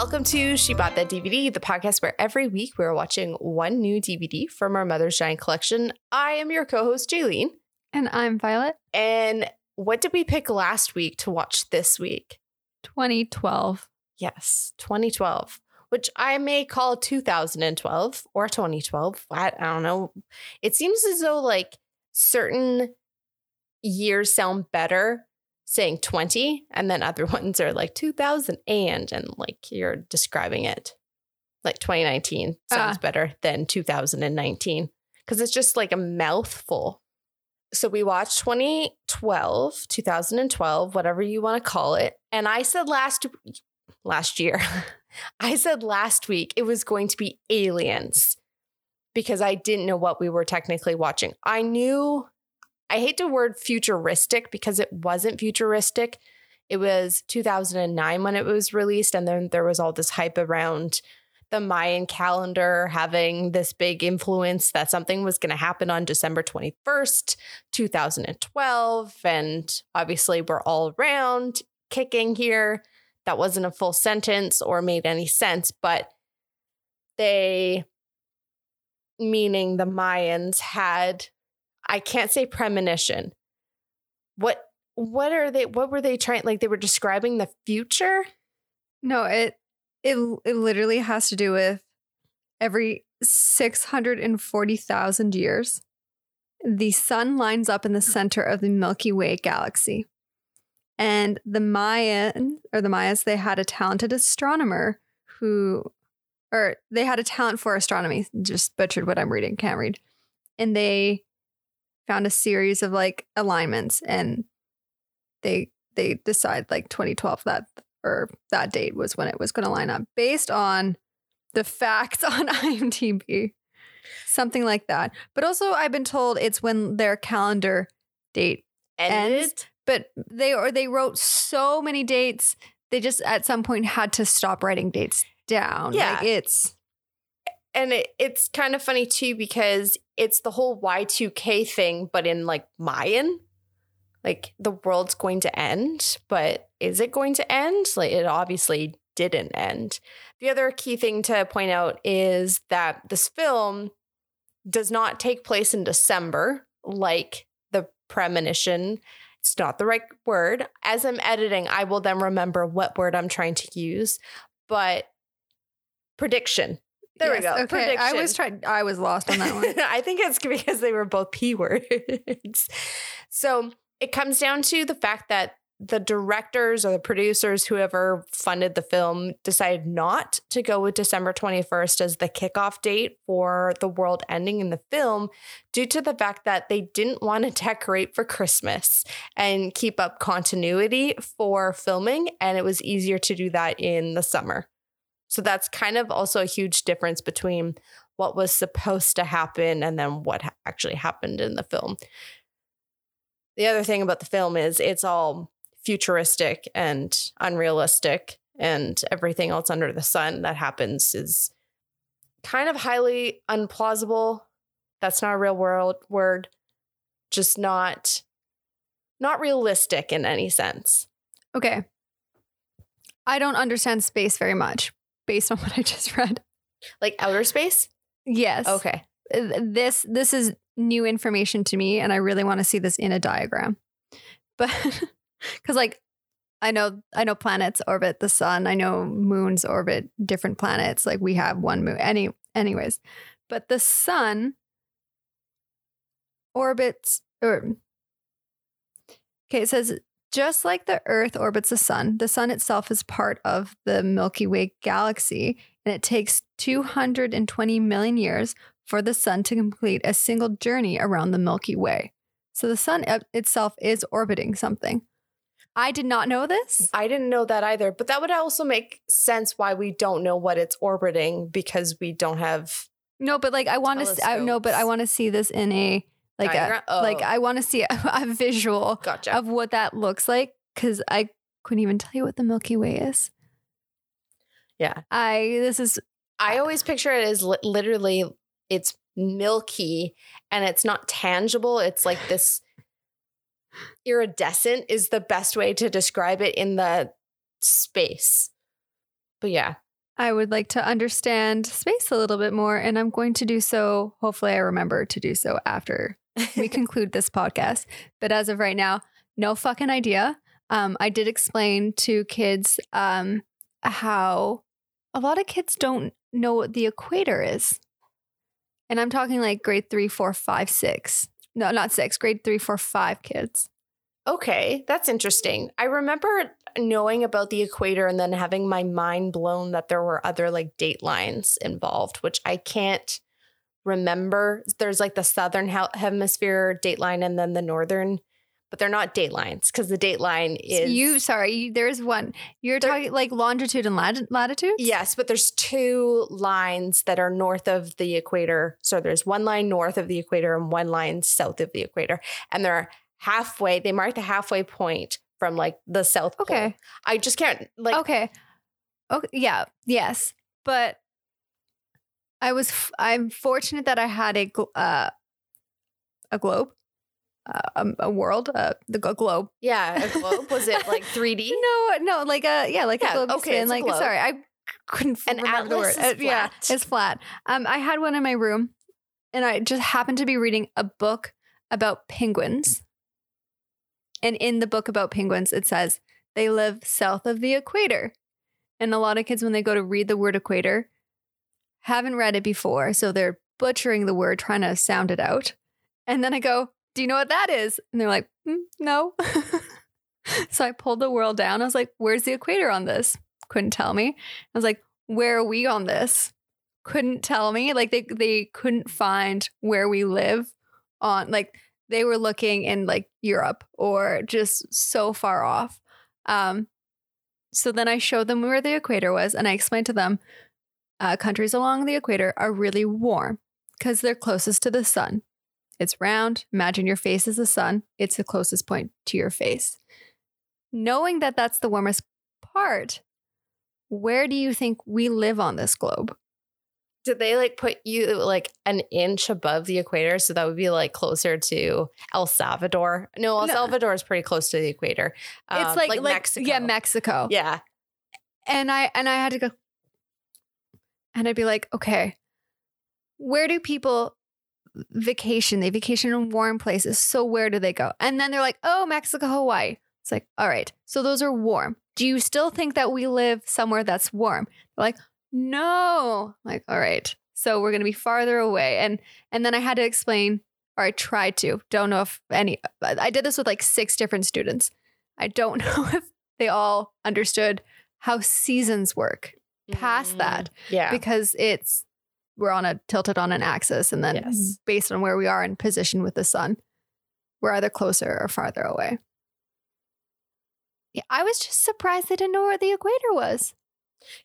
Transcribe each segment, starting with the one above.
Welcome to She Bought That DVD, the podcast where every week we're watching one new DVD from our Mother's Giant collection. I am your co host, Jaylene. And I'm Violet. And what did we pick last week to watch this week? 2012. Yes, 2012, which I may call 2012 or 2012. I, I don't know. It seems as though like certain years sound better saying 20 and then other ones are like 2000 and and like you're describing it. Like 2019 sounds Ah. better than 2019 because it's just like a mouthful. So we watched 2012 2012 whatever you want to call it and i said last last year i said last week it was going to be aliens because i didn't know what we were technically watching. I knew I hate the word futuristic because it wasn't futuristic. It was 2009 when it was released, and then there was all this hype around the Mayan calendar having this big influence that something was going to happen on December 21st, 2012. And obviously, we're all around kicking here. That wasn't a full sentence or made any sense, but they, meaning the Mayans, had I can't say premonition. What what are they what were they trying like they were describing the future? No, it it it literally has to do with every 640,000 years the sun lines up in the center of the Milky Way galaxy. And the Mayan or the Mayas they had a talented astronomer who or they had a talent for astronomy. Just butchered what I'm reading, can't read. And they found a series of like alignments and they they decide like 2012 that or that date was when it was going to line up based on the facts on IMDb something like that but also I've been told it's when their calendar date Ended. ends but they or they wrote so many dates they just at some point had to stop writing dates down Yeah. like it's And it, it's kind of funny too because it's the whole Y2K thing, but in like Mayan. Like the world's going to end, but is it going to end? Like it obviously didn't end. The other key thing to point out is that this film does not take place in December like the premonition. It's not the right word. As I'm editing, I will then remember what word I'm trying to use. But prediction. There we go. okay I was Prediction. trying I was lost on that one I think it's because they were both P words. so it comes down to the fact that the directors or the producers, whoever funded the film, decided not to go with December 21st as the kickoff date for the world ending in the film due to the fact that they didn't want to decorate for Christmas and keep up continuity for filming. And it was easier to do that in the summer. So that's kind of also a huge difference between what was supposed to happen and then what ha- actually happened in the film. The other thing about the film is it's all futuristic and unrealistic, and everything else under the sun that happens is kind of highly unplausible. That's not a real world word, just not not realistic in any sense. Okay. I don't understand space very much based on what I just read. Like outer space? Yes. Okay. Uh, This this is new information to me and I really want to see this in a diagram. But cuz like I know I know planets orbit the sun. I know moons orbit different planets. Like we have one moon. Any anyways. But the sun orbits or Okay, it says just like the Earth orbits the sun, the sun itself is part of the Milky Way galaxy, and it takes 220 million years for the sun to complete a single journey around the Milky Way. So the sun itself is orbiting something. I did not know this. I didn't know that either, but that would also make sense why we don't know what it's orbiting because we don't have No, but like I want to. I no, but I want to see this in a like uh, Diagram? a like Oh. I want to see a, a visual gotcha. of what that looks like because I couldn't even tell you what the Milky Way is. Yeah. I this is I always picture it as li- literally it's milky and it's not tangible. It's like this iridescent is the best way to describe it in the space. But yeah. I would like to understand space a little bit more, and I'm going to do so. Hopefully, I remember to do so after we conclude this podcast. But as of right now, no fucking idea. Um, I did explain to kids um, how a lot of kids don't know what the equator is. And I'm talking like grade three, four, five, six. No, not six, grade three, four, five kids. Okay, that's interesting. I remember knowing about the equator and then having my mind blown that there were other like date lines involved, which I can't remember. There's like the southern hemisphere date line and then the northern, but they're not date lines because the date line is you, sorry, you, there's one. You're There- talking like longitude and lat- latitude? Yes, but there's two lines that are north of the equator. So there's one line north of the equator and one line south of the equator. And they're halfway, they mark the halfway point from like the south pole. Okay. I just can't like okay. Okay. Yeah. Yes. But I was. F- I'm fortunate that I had a gl- uh, a globe, uh, um, a world, uh, the g- globe. yeah, a globe. Was it like 3D? No, no, like a yeah, like Yeah, a globe. okay, spin. like globe. sorry, I couldn't An remember the word. Uh, yeah, it's flat. Um, I had one in my room, and I just happened to be reading a book about penguins. And in the book about penguins, it says they live south of the equator. And a lot of kids, when they go to read the word equator, haven't read it before. So they're butchering the word, trying to sound it out. And then I go, Do you know what that is? And they're like, "Hmm, No. so I pulled the world down. I was like, Where's the equator on this? Couldn't tell me. I was like, Where are we on this? Couldn't tell me. Like they they couldn't find where we live on like they were looking in like Europe or just so far off. Um, so then I showed them where the equator was, and I explained to them uh, countries along the equator are really warm because they're closest to the sun. It's round. Imagine your face is the sun. It's the closest point to your face. Knowing that that's the warmest part, where do you think we live on this globe? Did they like put you like an inch above the equator? So that would be like closer to El Salvador. No, El No. Salvador is pretty close to the equator. It's Um, like, like Mexico. Yeah, Mexico. Yeah. and I and I had to go and I'd be like, okay, where do people vacation? They vacation in warm places. So where do they go? And then they're like, oh, Mexico, Hawaii. It's like, all right, so those are warm. Do you still think that we live somewhere that's warm? They're like, no. I'm like, all right. So we're gonna be farther away. And and then I had to explain, or I tried to. Don't know if any I did this with like six different students. I don't know if they all understood how seasons work past Mm, that Yeah. because it's we're on a tilted on an axis and then Yes. based on where we are in position with the sun we're either closer or farther away yeah i was just surprised they didn't know where the equator was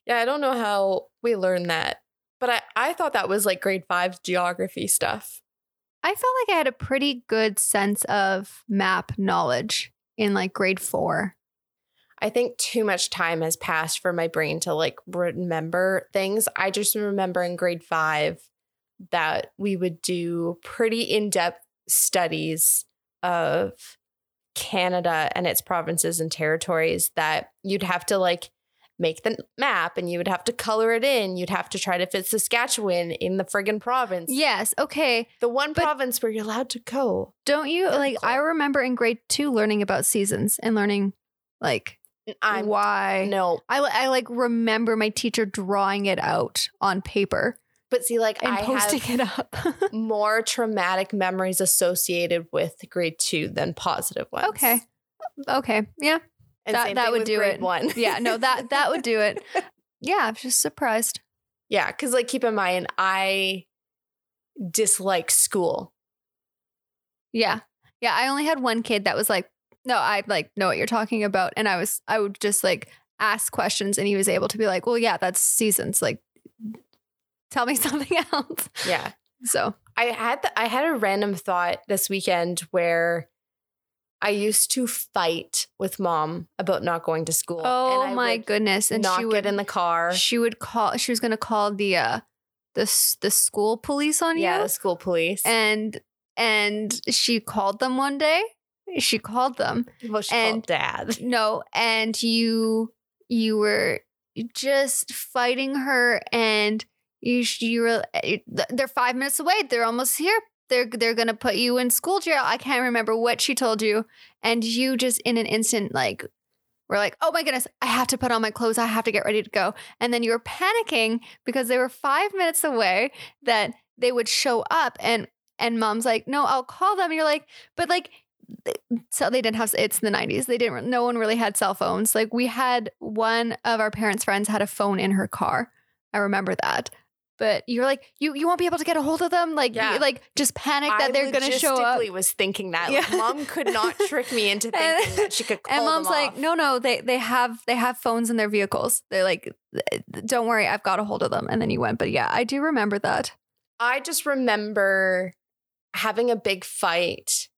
Yeah, I don't know how we learned that, but I, I thought that was like grade five geography stuff. i felt like i had a pretty good sense of map knowledge in like grade four I think too much time has passed for my brain to like remember things. I just remember in grade five that we would do pretty in depth studies of Canada and its provinces and territories that you'd have to like make the map and you would have to color it in. You'd have to try to fit Saskatchewan in the friggin' province. yes okay The one But- province where you're allowed to go. don't you like i remember in grade two learning about seasons and learning like I'm why no, I, I like remember my teacher drawing it out on paper but see, like and I posting have it up. more traumatic memories associated with grade two than positive ones. okay. Okay. Yeah. and that- that would do it. One, Yeah. No, that that would do it. Yeah. I'm just surprised. yeah, because like keep in mind, I dislike school. Yeah. Yeah. I only had one kid that was like, no, I like know what you're talking about. And I was, I would just like ask questions and he was able to be like, well, yeah, that's seasons. Like, tell me something else. Yeah, So, I had the, I had a random thought this weekend where I used to fight with mom about not going to school. oh my goodness. And she would, get in the car. she would call, she was going to call the, uh, the, the school police on you. Yeah, the school police. and and she called them one day she called them well, she and- called dad. no and you you were just fighting her and you you were eh, they're 5 minutes away. They're almost here. They're they're going to put you in school jail. I can't remember what she told you and you just in an instant like were like, "Oh my goodness, I have to put on my clothes. I have to get ready to go." And then you were panicking because they were 5 minutes away that they would show up and and mom's like, "No, I'll call them." And you're like, "But like so they didn't have it's the 90s they didn't no one really had cell phones. Like we had one of our parents friends had a phone in her car. I remember that. But you're like you you won't be able to get a hold of them? Like Yeah. you, like just panic that I they're gonna show up. logistically was thinking that. Like, mom could not trick me into And- thinking that she could call and mom's like off. no no they they have they have phones in their vehicles. They're like don't worry i've got a hold of them. And then you went. But yeah i do remember that. I just remember having a big fight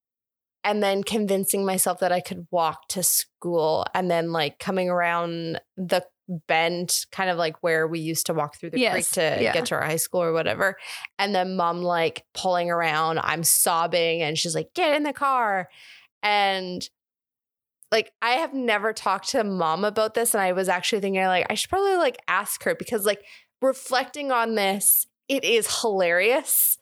and then convincing myself that I could walk to school and then like coming around the bend kind of like where we used to walk through the Yes, creek to yeah. get to our high school or whatever and then mom like pulling around I'm sobbing and she's like get in the car and like I have never talked to mom about this and I was actually thinking like I should probably like ask her because like reflecting on this it is hilarious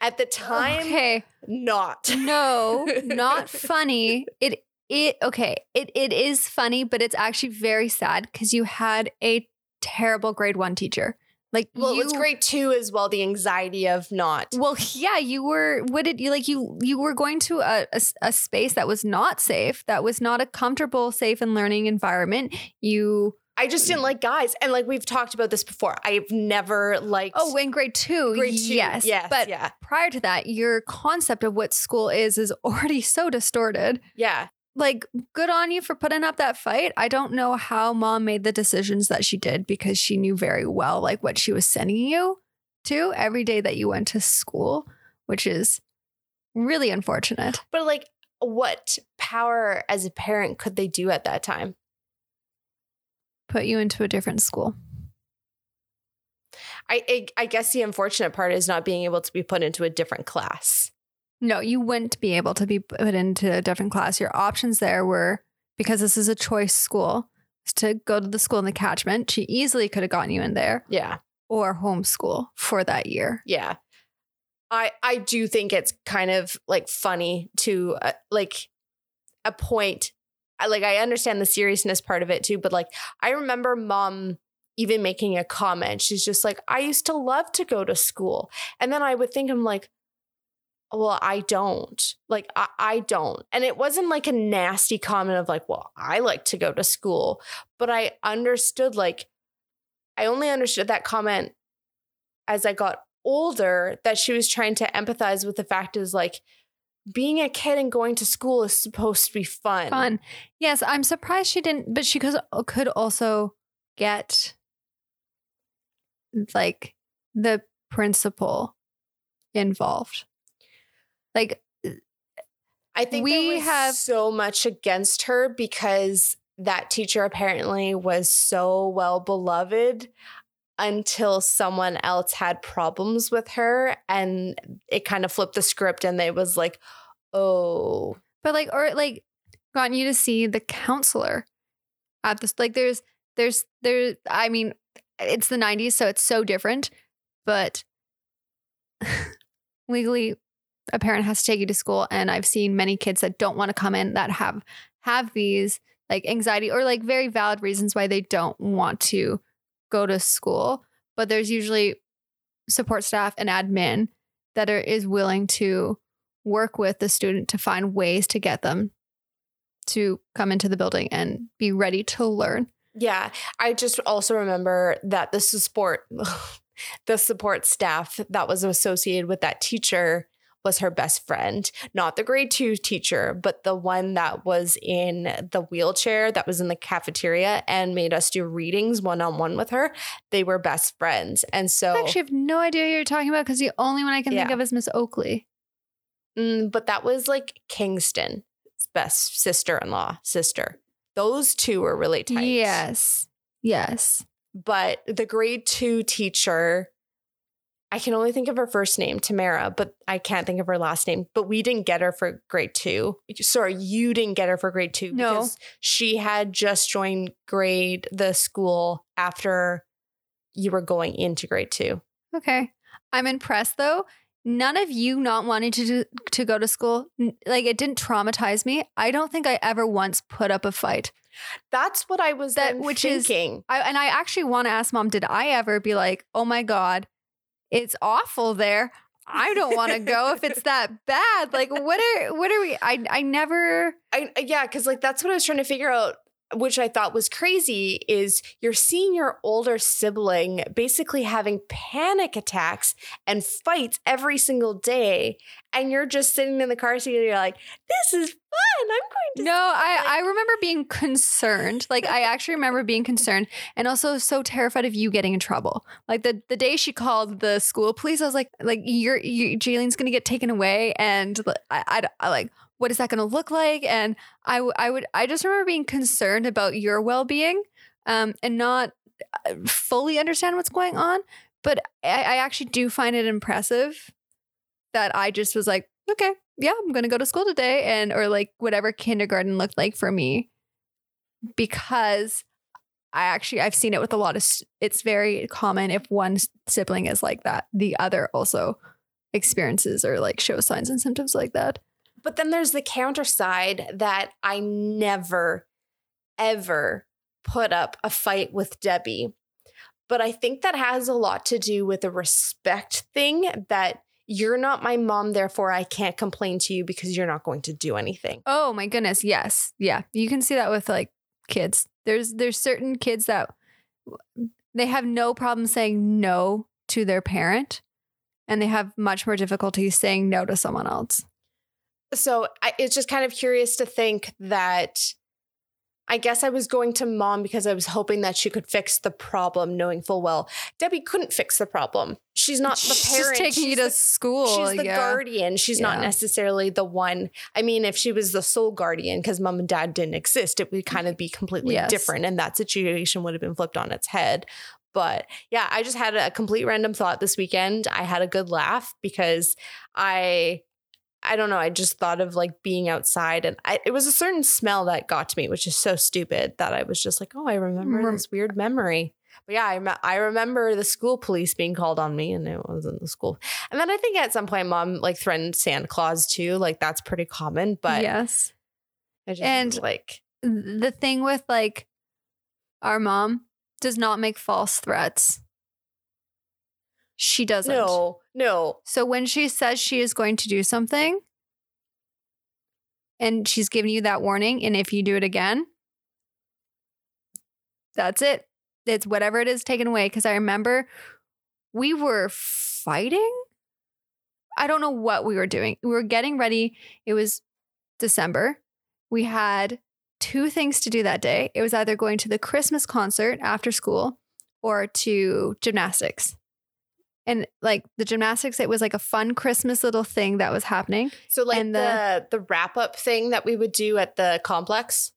at the time okay not No, not funny. It it okay. It it is funny, but it's actually very sad because you had a terrible grade one teacher. Like well you, it was grade two as well the anxiety of not Well, yeah, you were. What did you like? You you were going to a a space that was not safe. That was not a comfortable, safe and learning environment. You I just didn't like guys and like we've talked about this before I've never liked oh, in grade two, grade two yes, yes but yeah prior to that, your concept of what school is is already so distorted. yeah like good on you for putting up that fight. I don't know how mom made the decisions that she did because she knew very well like what she was sending you to every day that you went to school, which is really unfortunate. but like what power as a parent could they do at that time Put you into a different school. I, I I guess the unfortunate part is not being able to be put into a different class No, you wouldn't be able to be put into a different class. Your options there were because this is a choice school, to go to the school in the catchment. She easily could have gotten you in there yeah or homeschool for that year. Yeah. I I do think it's kind of like funny to uh, like a point. Like I understand the seriousness part of it too, but like I remember mom even making a comment. She's just like, I used to love to go to school. And then I would think I'm like, well, I don't. Like I, I don't. And it wasn't like a nasty comment of like, well, I like to go to school. But I understood like I only understood that comment as I got older that she was trying to empathize with the fact is like being a kid and going to school is supposed to be fun. Fun. Yes, I'm surprised she didn't, but she could uh, could also get like the principal involved. Like I think We was have- so much against her because that teacher apparently was so well beloved until someone else had problems with her and it kind of flipped the script and it was like, oh, but like or like gotten you to see the counselor at this like there's there's there I mean it's the 90s so it's so different but legally a parent has to take you to school and I've seen many kids that don't want to come in that have have these like anxiety or like very valid reasons why they don't want to go to school but there's usually support staff and admin that are is willing to work with the student to find ways to get them to come into the building and be ready to learn. Yeah, I just also remember that the support the support staff that was associated with that teacher was her best friend, not the grade 2 teacher, but the one that was in the wheelchair that was in the cafeteria and made us do readings one-on-one with her. They were best friends. And so I actually have no idea who you're talking about because the only one I can think of is Miss Oakley. Mm, but that was like Kingston's best sister-in-law, sister. Those two were really tight. Yes. Yes. but the grade two teacher I can only think of her first name, Tamara, but I can't think of her last name. But we didn't get her for grade two. Sorry, you didn't get her for grade two. No. because she had just joined grade the school after you were going into grade two. Okay. I'm impressed though. None of you not wanting to do, to go to school, like it didn't traumatize me. I don't think I ever once put up a fight. That's what I was That- which is- thinking. I and I actually want to ask mom, did I ever be like, "Oh my god, it's awful there. I don't want to go if it's that bad." Like what are what are we I I never I yeah, because like that's what I was trying to figure out, which I thought was crazy. Is you're seeing your older sibling basically having panic attacks and fights every single day, and you're just sitting in the car seat and you're like, "This is fun. I'm going to." No, I, I remember being concerned. Like I actually remember being concerned and also so terrified of you getting in trouble. Like the, the day she called the school police, I was like, like you're you Jaylene's gonna get taken away and I, I, I like what is that gonna look like? And I I would I just remember being concerned about your well being, um, and not uh, fully understand what's going on. But I, I actually do find it impressive that I just was like, okay, yeah, I'm gonna go to school today, and or like whatever kindergarten looked like for me, because I actually I've seen it with a lot of. It's very common if one sibling is like that, the other also experiences or like shows signs and symptoms like that. But then there's the counter side that I never, ever put up a fight with Debbie. But I think that has a lot to do with the respect thing that you're not my mom, therefore I can't complain to you because you're not going to do anything. Oh my goodness, yes, yeah, you can see that with like kids. There's there's certain kids that they have no problem saying no to their parent, and they have much more difficulty saying no to someone else. So I, it's just kind of curious to think that I guess I was going to mom because I was hoping that she could fix the problem, knowing full well Debbie couldn't fix the problem. She's not the parent. She's parent. taking you she's to the school. She's the yeah. guardian. She's not necessarily the one. I mean, if she was the sole guardian because mom and dad didn't exist, it would kind of be completely Yes. different. And that situation would have been flipped on its head. But yeah, I just had a complete random thought this weekend. I had a good laugh because I. I don't know. I just thought of like being outside, and I, it was a certain smell that got to me, which is so stupid that I was just like, "Oh, I remember Rem- this weird memory." But yeah, I, me- I remember the school police being called on me, and it wasn't the school. And then I think at some point, mom like threatened Santa Claus too. Like that's pretty common. But yes, I just And- like the thing with like our mom does not make false threats. She doesn't. no, no. So when she says she is going to do something and she's giving you that warning, and if you do it again, that's it. It's whatever it is taken away. Because I remember we were fighting. I don't know what we were doing. We were getting ready. It was December. We had two things to do that day. It was either going to the Christmas concert after school or to gymnastics and like the gymnastics it was like a fun christmas little thing that was happening. So like And the the- the wrap up thing that we would do at the complex.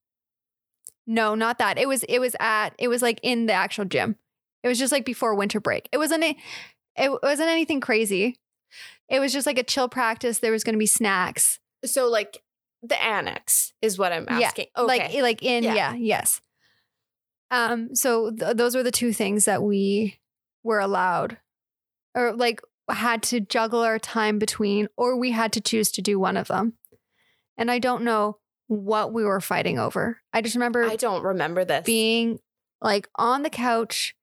no not that. It was it was at it was like in the actual gym. It was just like before winter break. It wasn't a, it wasn't anything crazy. It was just like a chill practice. There was going to be snacks. So like the annex is what I'm Yeah, asking. Okay. like like in Yeah. yeah, yes. Um so th- those were the two things that we were allowed or like had to juggle our time between or we had to choose to do one of them and i don't know what we were fighting over i just remember I don't remember this. being like on the couch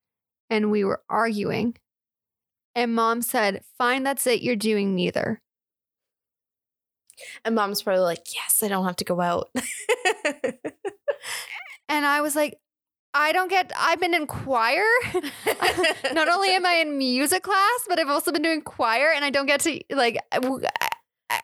and we were arguing and mom said fine that's it you're doing neither and mom's probably like, yes, I don't have to go out. and i was like i don't get i've been in choir not only am I in music class, but I've also been doing choir, and I don't get to like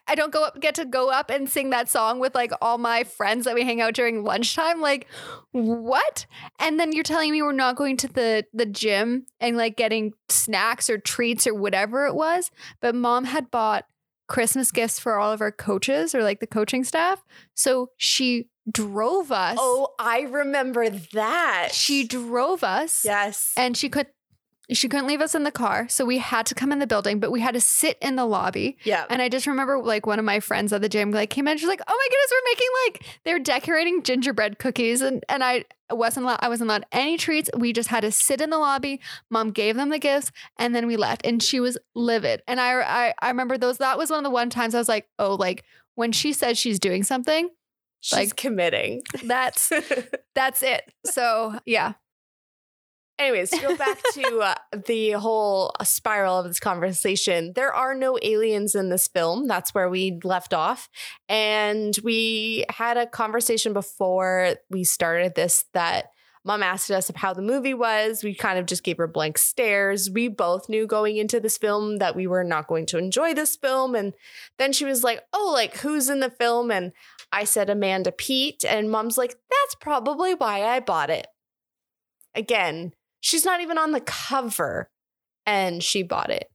I don't go up get to go up and sing that song with like all my friends that we hang out during lunchtime. Like what? And then you're telling me we're not going to the the gym and like getting snacks or treats or whatever it was. But mom had bought Christmas gifts for all of our coaches or like the coaching staff, so she drove us. oh, I remember that. she drove us, yes. and she could she couldn't leave us in the car, so we had to come in the building, but we had to sit in the lobby. Yeah. And I just remember like one of my friends at the gym like came in, she's like, "Oh my goodness, we're making like they're decorating gingerbread cookies," and and I wasn't allowed, I wasn't allowed any treats. We just had to sit in the lobby. Mom gave them the gifts, and then we left, and she was livid. And I I I remember those. That was one of the one times I was like, "Oh, like when she says she's doing something, She's like- committing. that's that's it." So yeah, Anyways, to go back to uh, the whole spiral of this conversation, there are no aliens in this film. That's where we left off. And we had a conversation before we started this that mom asked us how the movie was. We kind of just gave her blank stares. We both knew going into this film that we were not going to enjoy this film. And then she was like, Oh, like who's in the film? And I said Amanda Peet. And mom's like, That's probably why I bought it. Again, she's not even on the cover and she bought it.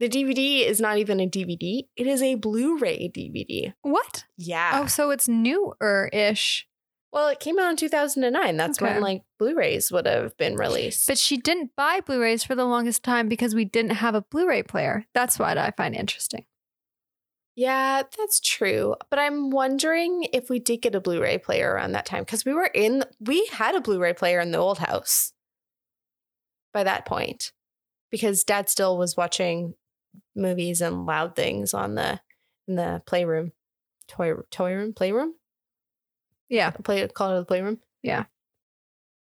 The DVD is not even a DVD, it is a Blu ray DVD. what? Yeah. Oh, so it's newer ish. Well, it came out in 2009. That's Okay. when like Blu rays would have been released. But she didn't buy Blu-rays for the longest time because we didn't have a Blu-ray player. That's what I find interesting. Yeah, that's true. But I'm wondering if we did get a Blu ray player around that time because we were in, we had a Blu ray player in the old house by that point because dad still was watching movies and loud things on the, in the playroom, toy, toy room, playroom. Yeah, play call it the playroom yeah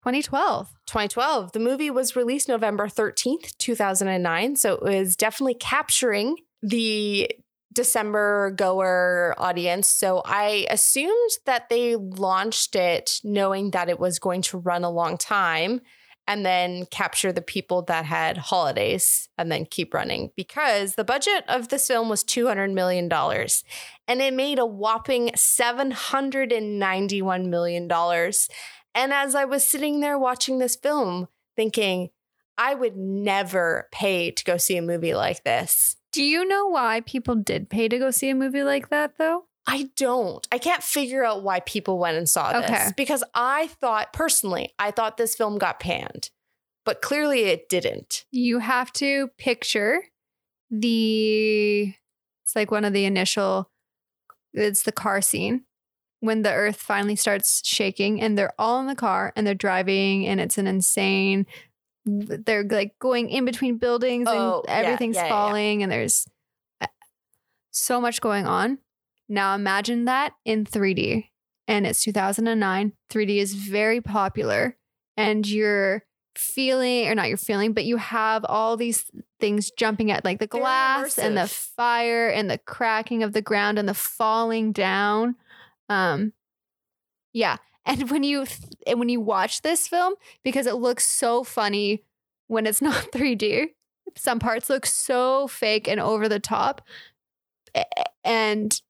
2012. 2012 the movie was released november 13th 2009 so it was definitely capturing the december goer audience so i assumed that they launched it knowing that it was going to run a long time and then capture the people that had holidays and then keep running because the budget of this film was $200 million and it made a whopping $791 million. And as I was sitting there watching this film, thinking, I would never pay to go see a movie like this. Do you know why people did pay to go see a movie like that though? I don't. I can't figure out why people went and saw this Okay. because I thought personally, I thought this film got panned, but clearly it didn't. You have to picture the it's like one of the initial it's the car scene when the earth finally starts shaking and they're all in the car and they're driving and it's an insane they're like going in between buildings Oh, and everything's yeah, yeah, yeah. falling and there's uh, so much going on. Now imagine that in 3D and it's 2009. 3D is very popular and you're feeling or not you're feeling but you have all these things jumping at like the glass and the fire and the cracking of the ground and the falling down um yeah and when you th- and when you watch this film because it looks so funny when it's not 3D some parts look so fake and over the top and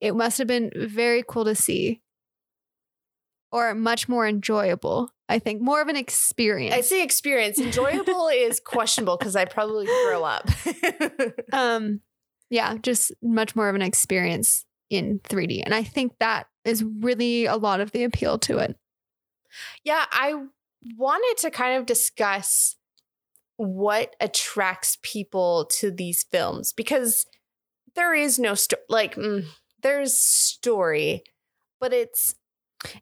it must have been very cool to see or much more enjoyable i think more of an experience I say experience. Enjoyable is questionable because I probably grow up. um yeah just much more of an experience in 3d and i think that is really a lot of the appeal to it yeah, I wanted to kind of discuss what attracts people to these films because there is no story. Like, mm, there's story, but it's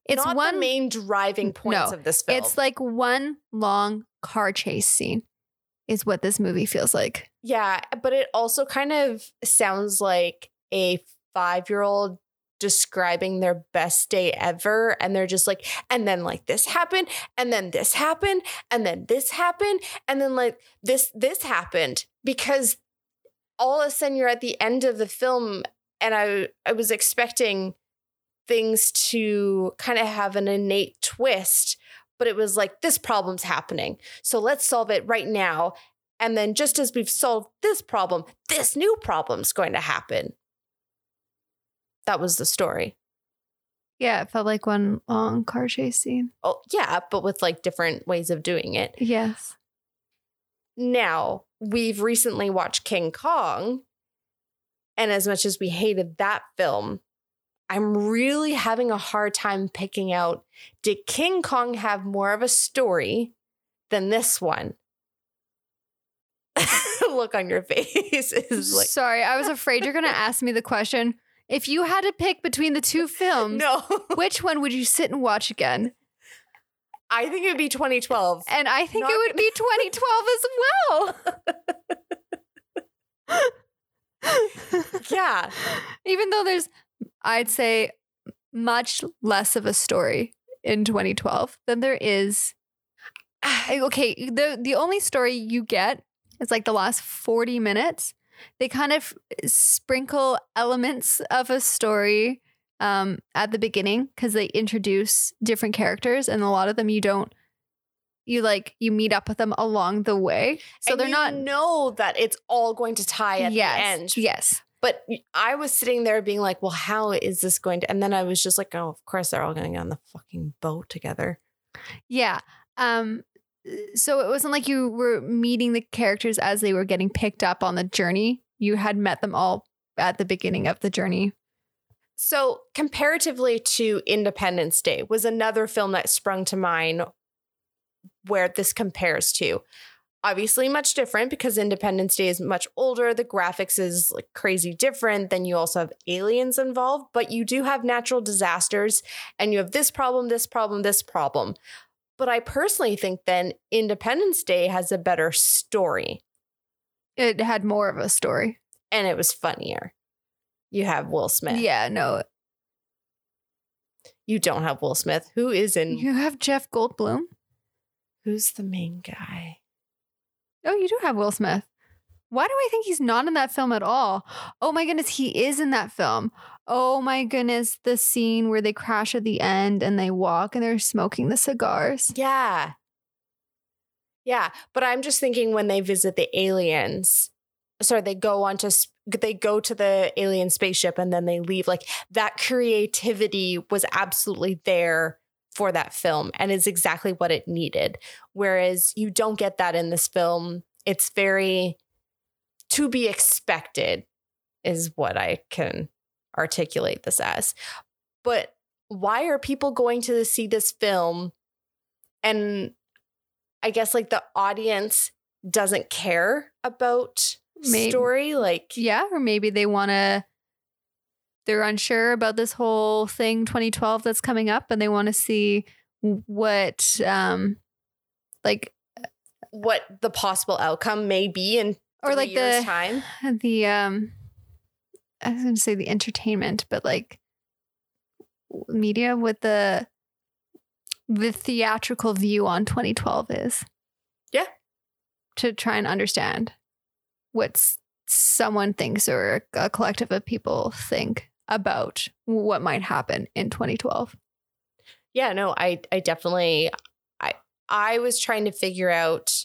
it's not one the main driving points No, of this film. it's like one long car chase scene is what this movie feels like Yeah, but it also kind of sounds like a five year old describing their best day ever. And they're just like, and then like this happened, and then this happened, and then this happened, and then like this, this happened. Because all of a sudden you're at the end of the film, and I I was expecting things to kind of have an innate twist. But it was like, this problem's happening. So let's solve it right now. And then just as we've solved this problem, this new problem's going to happen. That was the story. yeah it felt like one long car chase scene Oh, yeah, but with like different ways of doing it. yes Now, we've recently watched King Kong. And as much as we hated that film, I'm really having a hard time picking out did King Kong have more of a story than this one? look on your face is like Sorry, I was afraid you're going to ask me the question. If you had to pick between the two films, no. which one would you sit and watch again? I think it would be 2012. And I think Not it would be 2012 as well. yeah. Even though there's, I'd say, much less of a story in 2012 than there is. Okay, the the only story you get is like the last 40 minutes. They kind of sprinkle elements of a story um, at the beginning because they introduce different characters, and a lot of them you don't. You like you meet up with them along the way, so And they're you not. know that it's all going to tie at yes, the end. yes, But I was sitting there being like, well, how is this going to? And then I was just like, oh, of course they're all going to get on the fucking boat together. Yeah. Um so it wasn't like you were meeting the characters as they were getting picked up on the journey. You had met them all at the beginning of the journey. So, comparatively to Independence Day, was another film that sprung to mind where this compares to. Obviously, much different because Independence Day is much older. The graphics is like crazy different. Then you also have aliens involved, but you do have natural disasters and you have this problem, this problem, this problem. But I personally think then Independence Day has a better story It had more of a story. and it was funnier. You have Will Smith. Yeah, no. You don't have Will Smith. Who is in You have Jeff Goldblum. Who's the main guy? Oh, you do have Will Smith. Why do I think he's not in that film at all? Oh my goodness, he is in that film. Oh my goodness, the scene where they crash at the end and they walk and they're smoking the cigars. Yeah. Yeah, but I'm just thinking when they visit the aliens, sorry, they go on to they go to the alien spaceship and then they leave. Like that creativity was absolutely there for that film and is exactly what it needed. Whereas you don't get that in this film. It's very to be expected is what I can articulate this as. But why are people going to see this film and I guess like the audience doesn't care about Maybe. story like Yeah, or maybe they want to they're unsure about this whole thing 2012 that's coming up and they want to see what um like what the possible outcome may be in or like the time the um I was going to say the entertainment but like media with the the theatrical view on 2012 is. Yeah. To try and understand what someone thinks or a collective of people think about what might happen in 2012. yeah no i i definitely i i was trying to figure out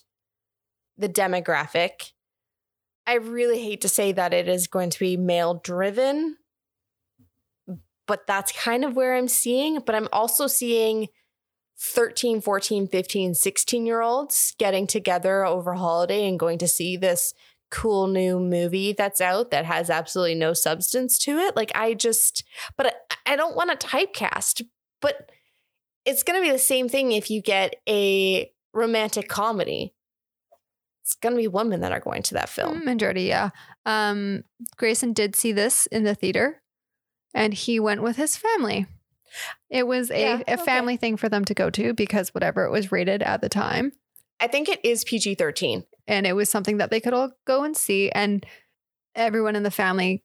the demographic i really hate to say that it is going to be male driven but that's kind of where i'm seeing but i'm also seeing 13 14 15 16 year olds getting together over holiday and going to see this cool new movie that's out that has absolutely no substance to it like i just but i, I don't want to typecast but it's going to be the same thing if you get a romantic comedy. It's going to be women that are going to that film. Majority, yeah. Um, Grayson did see this in the theater and he went with his family. It was a, Yeah, a okay. family thing for them to go to because whatever it was rated at the time. I think it is PG 13. and it was something that they could all go and see and everyone in the family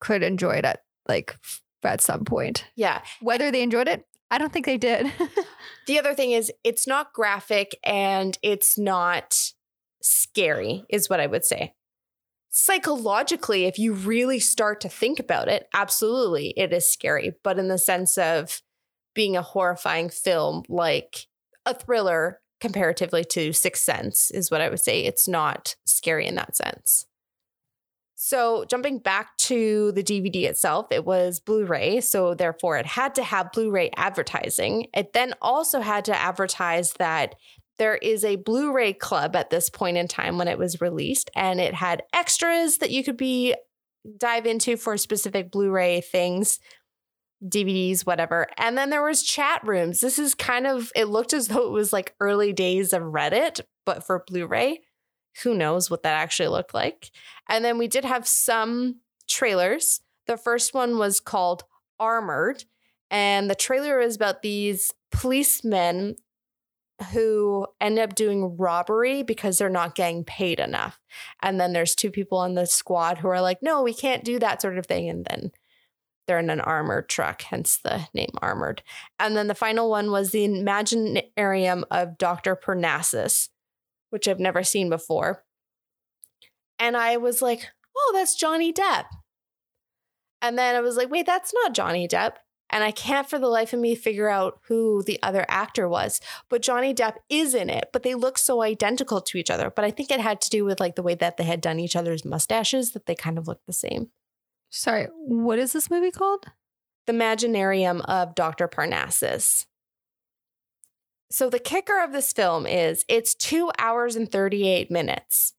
could enjoy it at like at some point Yeah. whether they enjoyed it i don't think they did The other thing is, it's not graphic and it's not scary, is what I would say. Psychologically, if you really start to think about it, absolutely it is scary. But in the sense of being a horrifying film, like a thriller comparatively to Sixth Sense, is what I would say. It's not scary in that sense. So, jumping back to the DVD itself, it was Blu ray. So, therefore, it had to have Blu ray advertising. It then also had to advertise that there is a Blu ray club at this point in time when it was released, and it had extras that you could be dive into for specific Blu ray things. DVDs, whatever. And then there was chat rooms. This is kind of it looked as though it was like early days of Reddit, but for Blu-ray. Who knows what that actually looked like? And then we did have some trailers. The first one was called Armored, and the trailer is about these policemen who end up doing robbery because they're not getting paid enough. And then there's two people on the squad who are like, no, we can't do that sort of thing. And then they're in an armored truck, hence the name Armored. And then the final one was the Imaginarium of Dr. Parnassus, which I've never seen before. And I was like, oh, that's Johnny Depp. And then I was like, wait, that's not Johnny Depp. And I can't for the life of me figure out who the other actor was. But Johnny Depp is in it, but they look so identical to each other. But I think it had to do with like the way that they had done each other's mustaches that they kind of looked the same. Sorry, what is this movie called? The Imaginarium of Dr. Parnassus. So the kicker of this film is it's two hours and 38 minutes.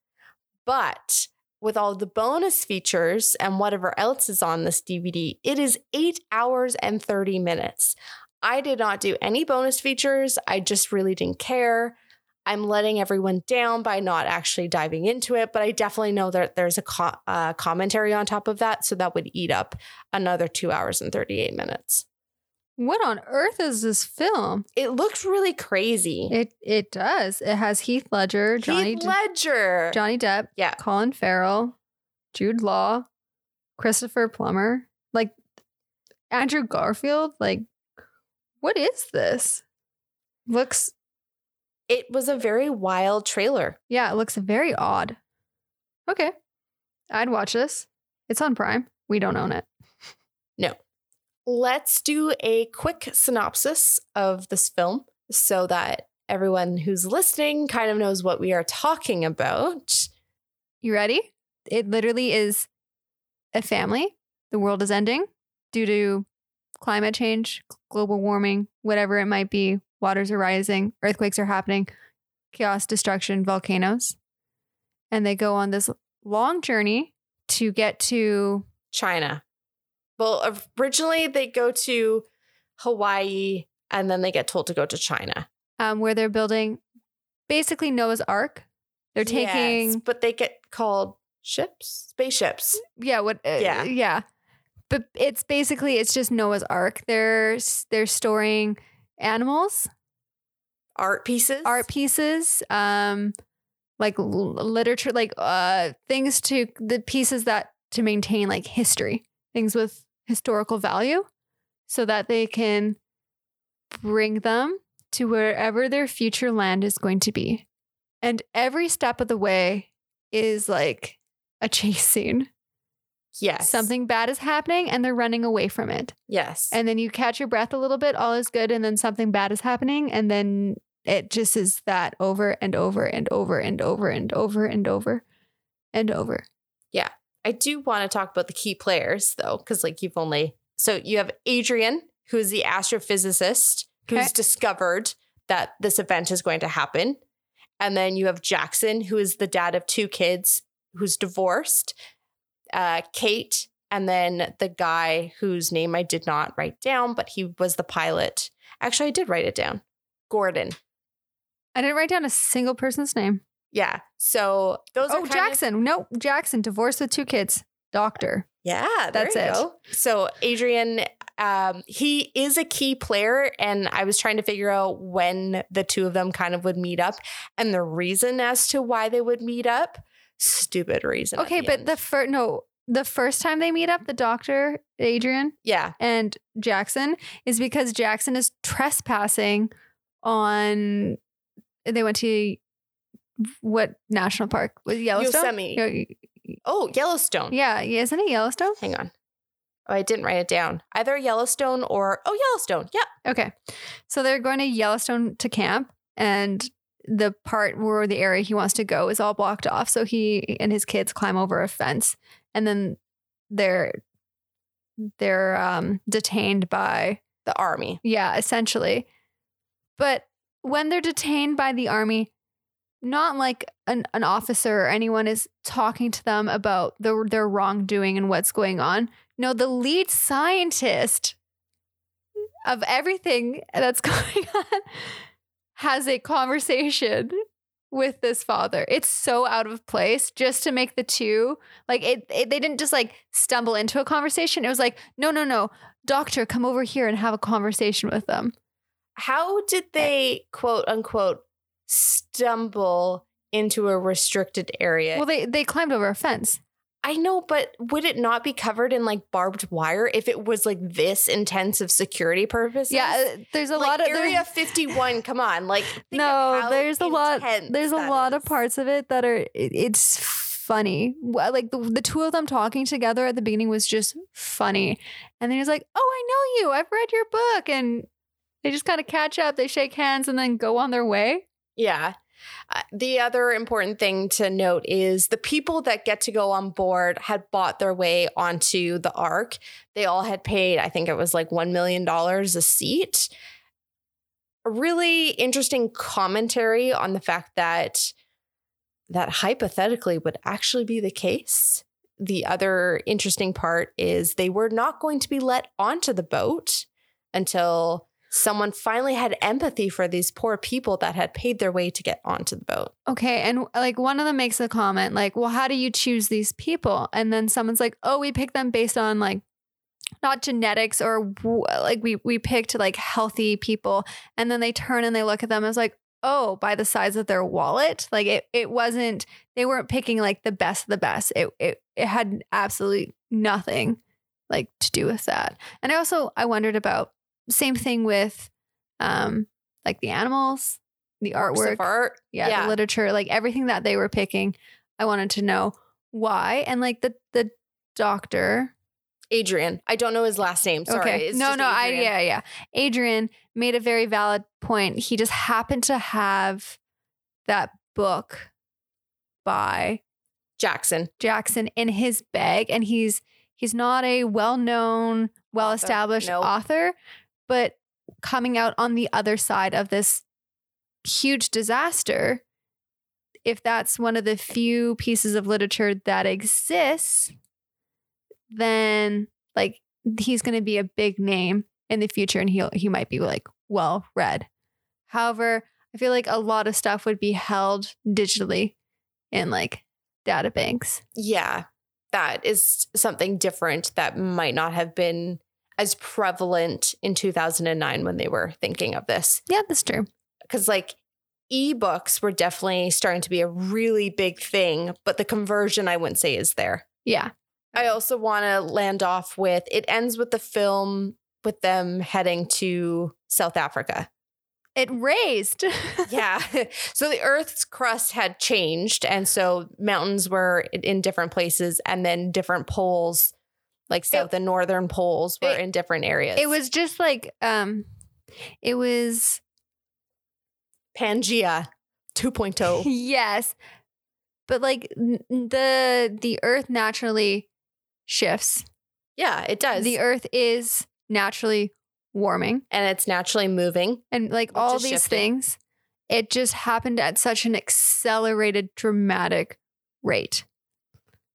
But with all the bonus features and whatever else is on this DVD, it is eight hours and 30 minutes. I did not do any bonus features. I just really didn't care. I'm letting everyone down by not actually diving into it, but I definitely know that there's a co- uh, commentary on top of that. So that would eat up another two hours and 38 minutes. What on earth is this film? It looks really crazy. It it does. It has Heath Ledger, Johnny Heath De- Ledger. Johnny Depp, Yeah. Colin Farrell, Jude Law, Christopher Plummer, like Andrew Garfield. Like, what is this? Looks It was a very wild trailer. yeah, it looks very odd. Okay, I'd watch this. It's on Prime. We don't own it. No. Let's do a quick synopsis of this film so that everyone who's listening kind of knows what we are talking about. You ready? It literally is a family. The world is ending due to climate change, global warming, whatever it might be. Waters are rising, earthquakes are happening, chaos, destruction, volcanoes. And they go on this long journey to get to China. Well, originally they go to Hawaii and then they get told to go to China. um, where they're building basically Noah's Ark. They're taking Yes, but they get called ships, spaceships. yeah what uh, Yeah. yeah but it's basically it's just noah's ark they're they're storing animals Art pieces. art pieces um like l- literature like uh things to the pieces that to maintain like history things with historical value so that they can bring them to wherever their future land is going to be and every step of the way is like a chase scene Yes. something bad is happening and they're running away from it Yes. and then you catch your breath a little bit all is good and then something bad is happening and then it just is that over and over and over and over and over and over and over I do want to talk about the key players though, because like you've only so you have Adrian, who's the astrophysicist who's Okay. discovered that this event is going to happen. And then you have Jackson, who is the dad of two kids who's divorced, uh, Kate, and then the guy whose name I did not write down, but he was the pilot. Actually, I did write it down. Gordon. i didn't write down a single person's name Yeah. So those are oh of- jackson no jackson divorced with two kids doctor Yeah, That's it. go. So Adrian, um, he is a key player, and I was trying to figure out when the two of them kind of would meet up, and the reason as to why they would meet up. Stupid reason. okay but end. the first no the first time they meet up the doctor adrian yeah, and jackson is because jackson is trespassing on they went to what national park was yellowstone Yosemite. Oh, Yellowstone. Yeah, yeah, isn't it Yellowstone? Hang on. Oh, I didn't write it down. Either Yellowstone or oh, Yellowstone. Yeah. Okay. So they're going to Yellowstone to camp and the part where the area he wants to go is all blocked off. So he and his kids climb over a fence and then they're they're um detained by The army. yeah, essentially. But when they're detained by the army, not like an, an officer or anyone is talking to them about the, their wrongdoing and what's going on. No, the lead scientist of everything that's going on has a conversation with this father. It's so out of place just to make the two like it, it they didn't just like stumble into a conversation. It was like, no, no, no, doctor, come over here and have a conversation with them. How did they quote unquote stumble into a restricted area? Well, they they climbed over a fence. I know, but would it not be covered in like barbed wire if it was like this intense of security purposes? Yeah, uh, there's a like lot of Area 51. Come on, like no, there's a lot. There's a lot of parts of it that are. it- it's funny. Like the, the two of them talking together at the beginning was just funny, and then he's like, "Oh, I know you. I've read your book," and they just kind of catch up. They shake hands and then go on their way. Yeah. Uh, the other important thing to note is the people that get to go on board had bought their way onto the ark. They all had paid, I think it was like $1 million a seat. A really interesting commentary on the fact that that hypothetically would actually be the case. The other interesting part is they were not going to be let onto the boat until someone finally had empathy for these poor people that had paid their way to get onto the boat. Okay, and like one of them makes a comment like, "Well, how do you choose these people?" And then someone's like, "Oh, we picked them based on like not genetics or like we we picked like healthy people." And then they turn and they look at them as like, "Oh, by the size of their wallet." Like it it wasn't they weren't picking like the best of the best. It it it had absolutely nothing like to do with that. And I also I wondered about same thing with um like the animals, the artwork art. yeah, Yeah. the literature, like everything that they were picking. I wanted to know why. And like the the doctor. Adrian. I don't know his last name. Sorry. okay. It's No, no, I Adrian. yeah, yeah. Adrian made a very valid point. He just happened to have that book by Jackson. Jackson in his bag and he's he's not a well-known, well-established Nope. author, but coming out on the other side of this huge disaster, if that's one of the few pieces of literature that exists, then like he's going to be a big name in the future and he he might be like well read. However, I feel like a lot of stuff would be held digitally in like data banks. Yeah. That is something different that might not have been as prevalent in 2009 when they were thinking of this. Yeah, that's true. Because, like, ebooks were definitely starting to be a really big thing, but the conversion, I wouldn't say, is there. Yeah. I also want to land off with it ends with the film with them heading to South Africa. It raised. Yeah. so the Earth's crust had changed. And so mountains were in- in different places, and then different poles, like south and northern poles, were it- in different areas. it was just like um it was Pangea 2.0. yes. But like n- the the earth naturally shifts. yeah, it does. The earth is naturally warming and it's naturally moving. and like all these shifting. things it just happened at such an accelerated dramatic rate.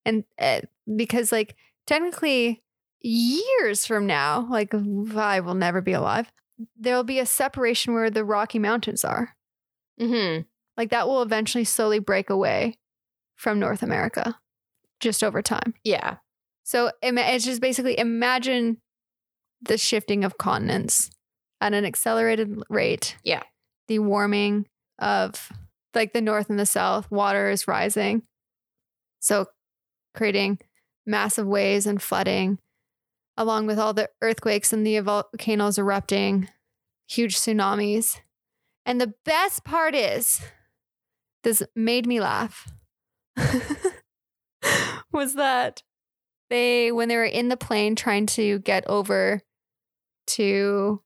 And uh, because like technically years from now, like I will never be alive, there'll be a separation where the Rocky Mountains are. Mm-hmm. Like that will eventually slowly break away from North America just over time. Yeah. So it's just basically imagine the shifting of continents at an accelerated rate. Yeah. The warming of like the north and the south, water is rising. So creating massive waves and flooding, along with all the earthquakes and the volcanoes erupting, huge tsunamis. And the best part is, this made me laugh, was that they, when they were in the plane trying to get over to,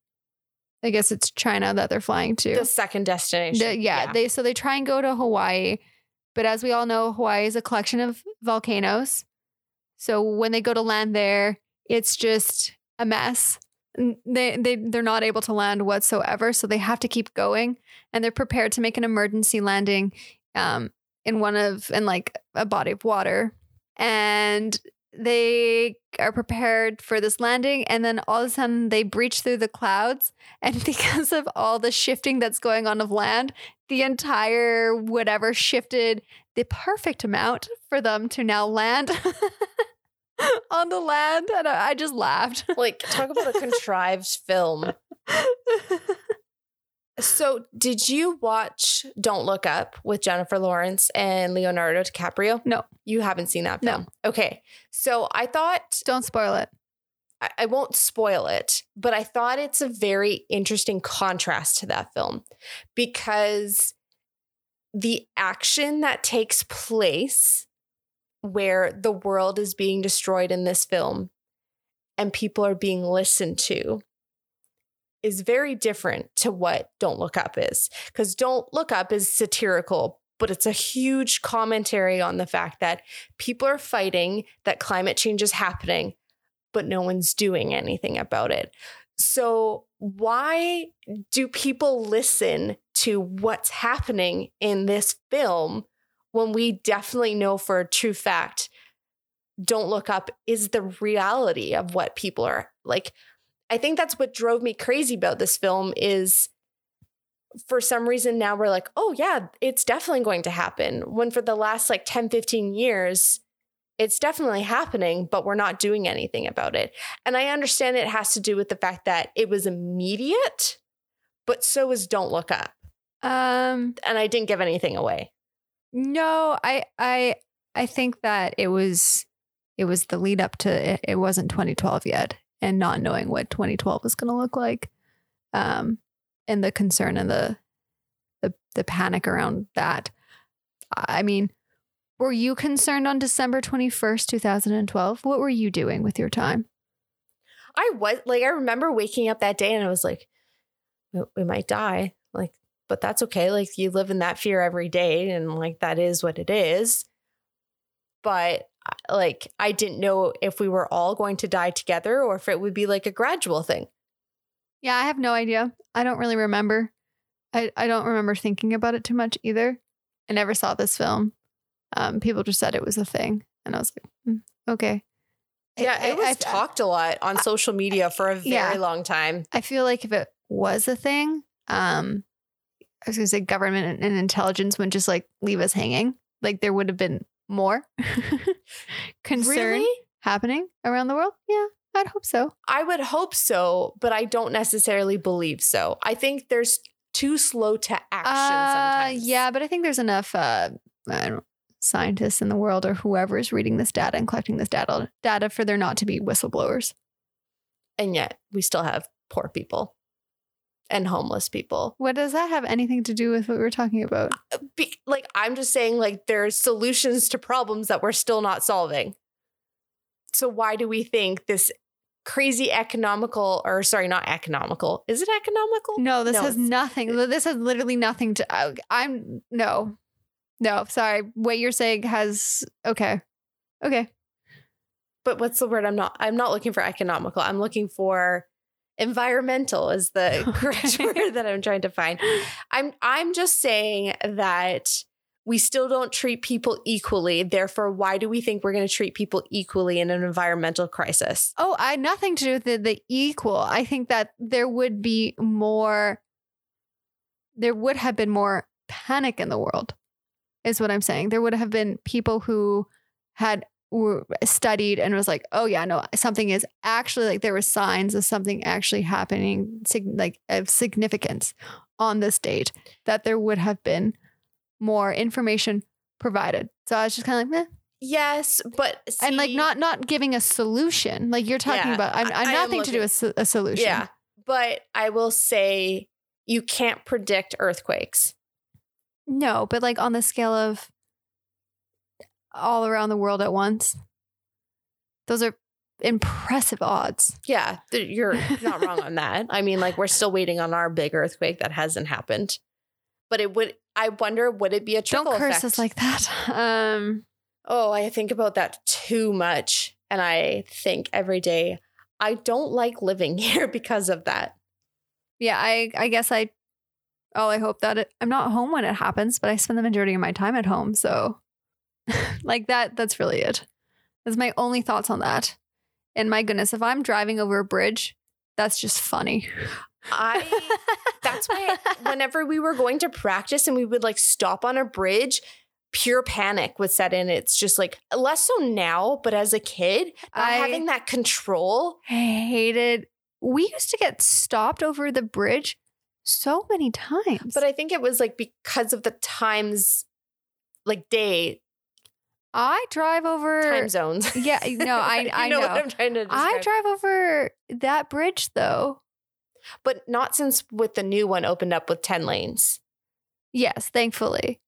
I guess it's China that they're flying to. The second destination. The- yeah, they so they try and go to Hawaii, but as we all know, Hawaii is a collection of volcanoes. So when they go to land there, it's just a mess. They they they're not able to land whatsoever, so they have to keep going, and they're prepared to make an emergency landing, um, in one of in like a body of water, and they are prepared for this landing and then all of a sudden they breach through the clouds and because of all the shifting that's going on of land the entire whatever shifted the perfect amount for them to now land on the land and i I just laughed Like, talk about a contrived film. So, did you watch Don't Look Up with Jennifer Lawrence and Leonardo DiCaprio? No. You haven't seen that No. film? Okay. So, I thought don't spoil it I, I won't spoil it, but I thought it's a very interesting contrast to that film because the action that takes place where the world is being destroyed in this film and people are being listened to is very different to what Don't Look Up is. Because Don't Look Up is satirical, but it's a huge commentary on the fact that people are fighting, that climate change is happening, but no one's doing anything about it. So, why do people listen to what's happening in this film when we definitely know for a true fact Don't Look Up is the reality of what people are like? I think that's what drove me crazy about this film is for some reason now we're like, oh yeah, it's definitely going to happen. When for the last like 10, 15 years, it's definitely happening, but we're not doing anything about it. And I understand it has to do with the fact that it was immediate, but so is Don't Look Up. um And I didn't give anything away. No, I I I think that it was it was the lead up to it, it wasn't 2012 yet and not knowing what 2012 was going to look like um and the concern and the the the panic around that. I mean, were you concerned on December 21st, 2012? What were you doing with your time? I was like, I remember waking up that day and I was like, we, we might die. Like, but that's okay. Like, you live in that fear every day, and like, that is what it is. But uh, like, I didn't know if we were all going to die together or if it would be like a gradual thing. Yeah, I have no idea. I don't really remember. I, I don't remember thinking about it too much either. I never saw this film. Um, people just said it was a thing, and I was like, "Mm, okay. Yeah, I- it was I- talked a lot on social media for a very Yeah. long time. I feel like if it was a thing, um, I was gonna say government and, intelligence wouldn't just like leave us hanging. Like there would have been more concern Really? happening around the world. Yeah, I'd hope so. I would hope so, but I don't necessarily believe so. I think there's too slow to action Uh, sometimes. yeah, but I think there's enough uh, I don't scientists in the world or whoever is reading this data and collecting this data data for there not to be whistleblowers. And yet we still have poor people and homeless people. What does that have anything to do with what we're talking about? Uh, be- like I'm just saying like there's solutions to problems that we're still not solving. So why do we think this crazy economical or sorry not economical is it economical No, this No, has nothing. This has literally nothing to. I- I'm no, no. Sorry, what you're saying has okay, okay. but what's the word i'm not i'm not looking for economical i'm looking for environmental is the correct word that i'm trying to find i'm i'm just saying that we still don't treat people equally therefore why do we think we're going to treat people equally in an environmental crisis Oh, I had nothing to do with the, the equal. I think that there would be more. There would have been more panic in the world, is what I'm saying. There would have been people who had were studied and was like, oh yeah, no, something is actually like there were signs of something actually happening, like of significance on this date. That there would have been more information provided. So I was just kind of like, meh. yes but and like not not giving a solution. Like you're talking Yeah, about, I'm, I'm nothing to do with a solution. yeah but i will say you can't predict earthquakes No, but like on the scale of all around the world at once, those are impressive odds. Yeah, th- you're not wrong on that. I mean, like we're still waiting on our big earthquake that hasn't happened. But it would. I wonder, would it be a trickle Don't curse effect? us like that. Um, Oh, I think about that too much, and I think every day I don't like living here because of that. yeah, I I guess I. Oh, I hope that it, I'm not home when it happens, but I spend the majority of my time at home. So, like that, that's really it. That's my only thoughts on that. And my goodness, if I'm driving over a bridge, that's just funny. I that's why whenever we were going to practice and we would like stop on a bridge, pure panic would set in. It's just like less so now, but as a kid, uh, I- having that control. I hated. We used to get stopped over the bridge so many times. But I think it was like because of the times, like day I drive over. time zones. Yeah, no, I I know. what I'm trying to describe. I drive over that bridge though. but not since with the new one opened up with ten lanes. Yes, thankfully.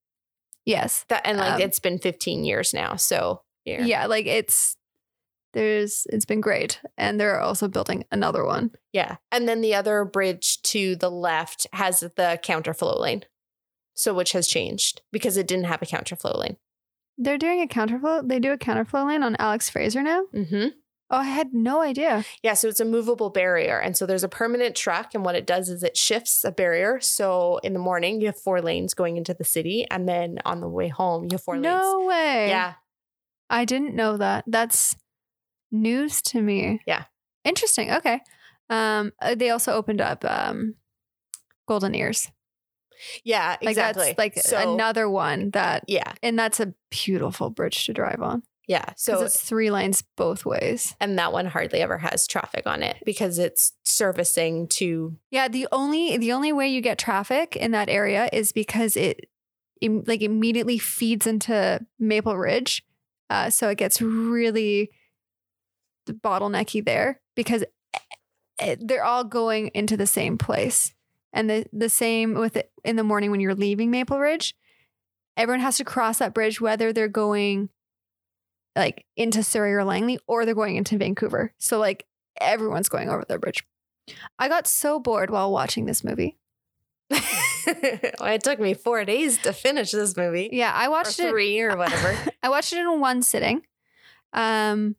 Yes. That and like Um, it's been 15 years now. So yeah. Yeah, like it's there's it's been great. And they're also building another one. Yeah. And then the other bridge to the left has the counterflow lane. So which has changed because it didn't have a counterflow lane. They're doing a counterflow. They do a counterflow lane on Alex Fraser now. Mm-hmm. Oh, I had no idea. Yeah, so it's a movable barrier. And so there's a permanent truck. And what it does is it shifts a barrier. So in the morning, you have four lanes going into the city. And then on the way home, you have four lanes. No way. Yeah. I didn't know that. That's news to me. Yeah. Interesting. Okay. Um, uh, they also opened up um, Golden Ears. Yeah, Like exactly. that's like so, another one that, Yeah. and that's a beautiful bridge to drive on. Yeah. So it's three lanes both ways. and that one hardly ever has traffic on it because it's servicing to Yeah. The only the only way you get traffic in that area is because it, like immediately feeds into Maple Ridge, uh, so it gets really bottlenecky there because they're all going into the same place. And the, the same with it in the morning when you're leaving Maple Ridge, everyone has to cross that bridge, whether they're going like into Surrey or Langley or they're going into Vancouver. So, like, everyone's going over the bridge. I got so bored while watching this movie. it took me four days to finish this movie. Yeah, I Or watched it. three or whatever. I watched it in one sitting. Um,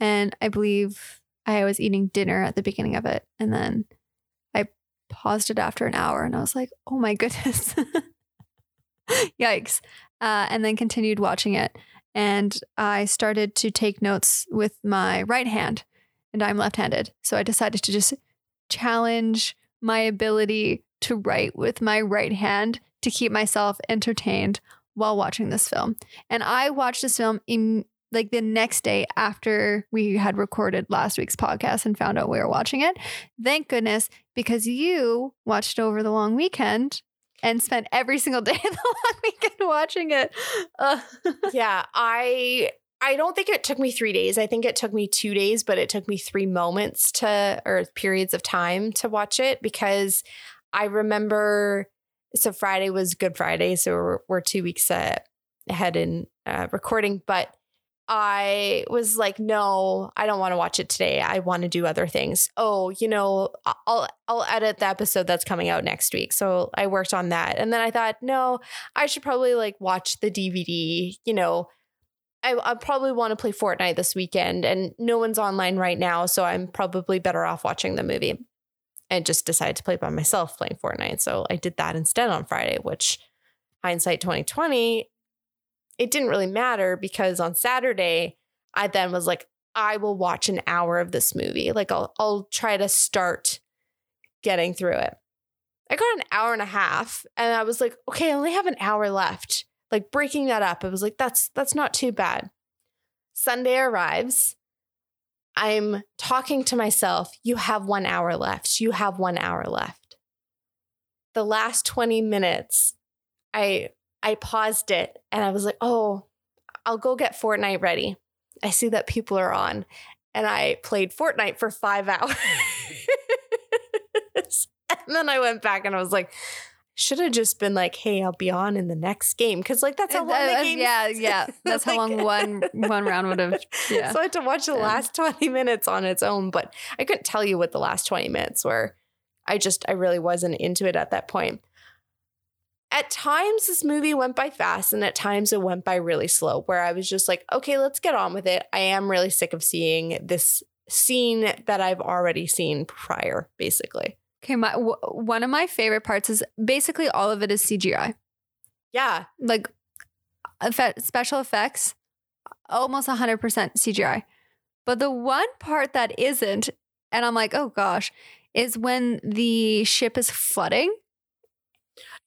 and I believe I was eating dinner at the beginning of it. And then paused it after an hour and I was like, oh my goodness. Yikes. Uh, and then continued watching it. And I started to take notes with my right hand, and I'm left handed. So I decided to just challenge my ability to write with my right hand to keep myself entertained while watching this film. And I watched this film in like the next day after we had recorded last week's podcast and found out we were watching it. Thank goodness, because you watched over the long weekend and spent every single day of the long weekend watching it. Uh, yeah, I I don't think it took me three days. I think it took me two days, but it took me three moments to or periods of time to watch it because I remember. So Friday was Good Friday, so we're, we're two weeks uh, ahead in uh, recording, but I was like, no, I don't want to watch it today. I want to do other things. Oh, you know, I'll I'll edit the episode that's coming out next week. So I worked on that. And then I thought, no, I should probably like watch the DVD, you know. I, I probably want to play Fortnite this weekend and no one's online right now, so I'm probably better off watching the movie. And just decided to play by myself playing Fortnite. So I did that instead on Friday, which hindsight 2020 it didn't really matter because on Saturday, I then was like, I will watch an hour of this movie. Like I'll I'll try to start getting through it. I got an hour and a half and I was like, okay, I only have an hour left. Like breaking that up, I was like, that's that's not too bad. Sunday arrives. I'm talking to myself, you have one hour left. You have one hour left. The last 20 minutes, I I paused it and I was like, oh, I'll go get Fortnite ready. I see that people are on. And I played Fortnite for five hours. and then I went back and I was like, should have just been like, hey, I'll be on in the next game. Cause like that's how long the Uh, game yeah, yeah. That's how long one one round would have. Yeah. So I had to watch the Yeah. last 20 minutes on its own, but I couldn't tell you what the last 20 minutes were. I just, I really wasn't into it at that point. At times, this movie went by fast, and at times, it went by really slow, where I was just like, okay, let's get on with it. I am really sick of seeing this scene that I've already seen prior, basically. Okay, my w- one of my favorite parts is basically all of it is CGI. Yeah. Like effe- special effects almost 100% CGI. But the one part that isn't, and I'm like, oh gosh, is when the ship is flooding.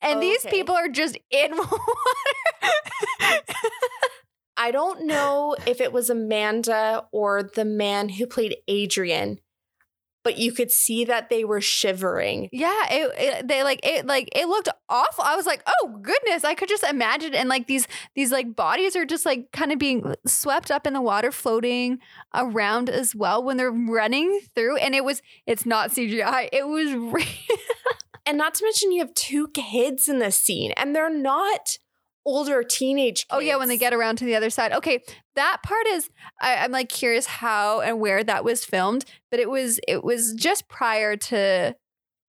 And oh, these people are just in water. I don't know if it was Amanda or the man who played Adrian, but you could see that they were shivering. yeah, it, it they like it like it looked awful. I was like, "Oh goodness, I could just imagine and like these these like bodies are just like kind of being swept up in the water floating around as well when they're running through and it was it's not CGI. It was real. And not to mention, you have two kids in this scene, and they're not older teenage kids. Oh yeah, when they get around to the other side. Okay, that part is I, I'm like curious how and where that was filmed, but it was it was just prior to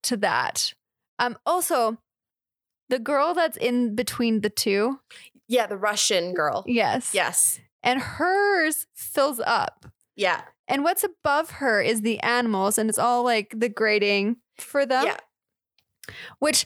to that. Um, also, the girl that's in between the two, Yeah, the Russian girl. yes, Yes. and hers fills up, Yeah. and what's above her is the animals, and it's all like the grading for them. yeah. Which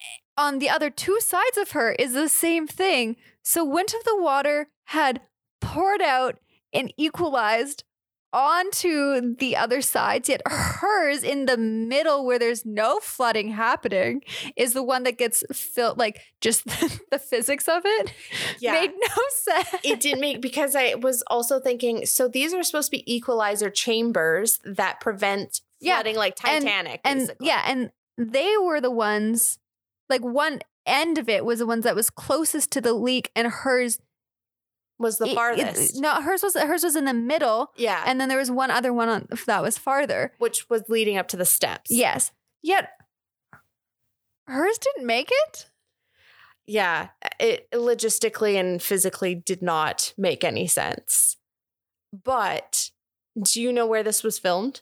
eh, on the other two sides of her is the same thing. So Wint of the Water had poured out and equalized onto the other sides, yet hers in the middle where there's no flooding happening is the one that gets filled like just the physics of it Yeah. made no sense. it didn't make because I was also thinking so these are supposed to be equalizer chambers that prevent Yeah, flooding like Titanic. and basically. yeah, and they were the ones like one end of it was the ones that was closest to the leak and hers was the it- it- farthest. no, hers was hers was in the middle, yeah. and then there was one other one on that was farther. which was leading up to the steps. Yes, yet hers didn't make it. Yeah. It logistically and physically did not make any sense. But do you know where this was filmed?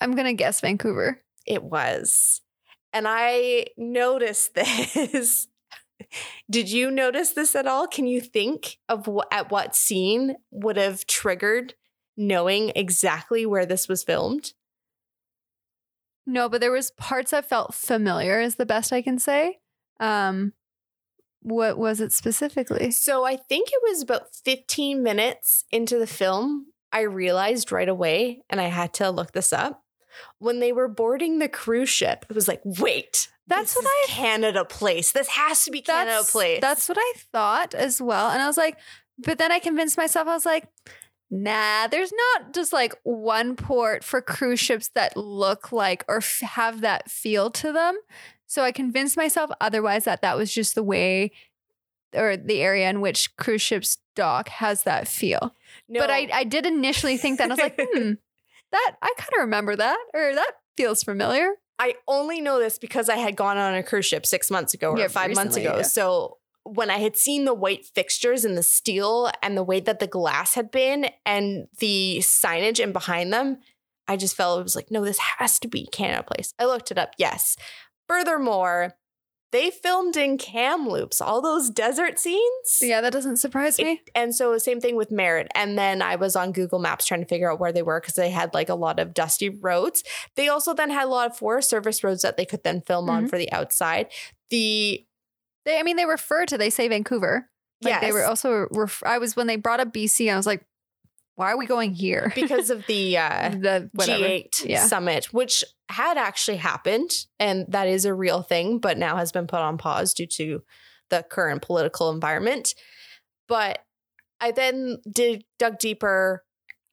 I'm gonna guess Vancouver. It was. And I noticed this. Did you notice this at all? Can you think of what, at what scene would have triggered knowing exactly where this was filmed? No, but there was parts that felt familiar. Is the best I can say. Um, what was it specifically? So I think it was about 15 minutes into the film. I realized right away, and I had to look this up. When they were boarding the cruise ship, it was like, wait, That's this what is Canada Place. This has to be Canada That's Place. that's what I thought as well, and I was like, but then I convinced myself. I was like. Nah, there's not just like one port for cruise ships that look like or f- have that feel to them. So I convinced myself otherwise that that was just the way or the area in which cruise ships dock has that feel. no, But I, I did initially think that I was like, hmm, that I kind of remember that or that feels familiar. I only know this because I had gone on a cruise ship six months ago or Yeah, five months ago. yeah. So when I had seen the white fixtures and the steel and the way that the glass had been and the signage and behind them, I just felt it was like, no, this has to be Canada Place. I looked it up. Yes. Furthermore, they filmed in Kamloops, all those desert scenes. Yeah, that doesn't surprise me. It- and so same thing with Merritt. And then I was on Google Maps trying to figure out where they were because they had like a lot of dusty roads. They also then had a lot of Forest Service roads that they could then film on Mhm. for the outside. The They, I mean, they refer to they say Vancouver. Like they were also. Ref- I was when they brought up BC. I was like, why are we going here? because of the uh, the whatever. G8 Yeah. summit, which had actually happened, and that is a real thing, but now has been put on pause due to the current political environment. But I then did dug deeper.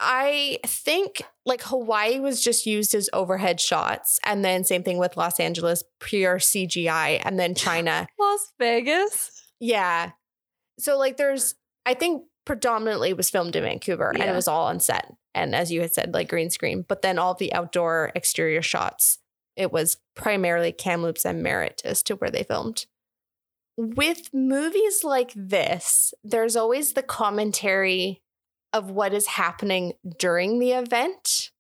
I think like Hawaii was just used as overhead shots, and then same thing with Los Angeles, pure CGI, and then China. Las Vegas. Yeah. So like there's I think predominantly was filmed in Vancouver and it was all on set. And as you had said, like green screen. But then all the outdoor exterior shots, it was primarily Kamloops and Merritt as to where they filmed. With movies like this, there's always the commentary of what is happening during the event,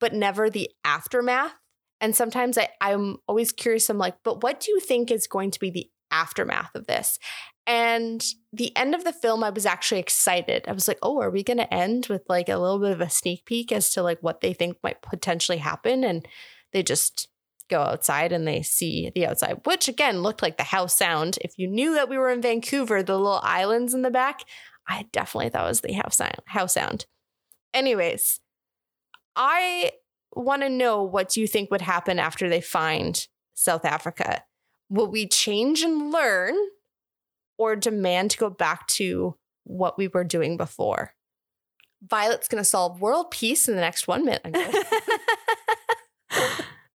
but never the aftermath. And sometimes I, I'm always curious. I'm like, but what do you think is going to be the aftermath of this? And the end of the film, I was actually excited. I was like, oh, are we going to end with like a little bit of a sneak peek as to like what they think might potentially happen? And they just go outside and they see the outside, which again looked like the Howe Sound. If you knew that we were in Vancouver, the little islands in the back, I definitely thought it was the Howe Sound. Howe Sound. Anyways, I want to know what you think would happen after they find South Africa. Will we change and learn or demand to go back to what we were doing before? Violet's going to solve world peace in the next one minute.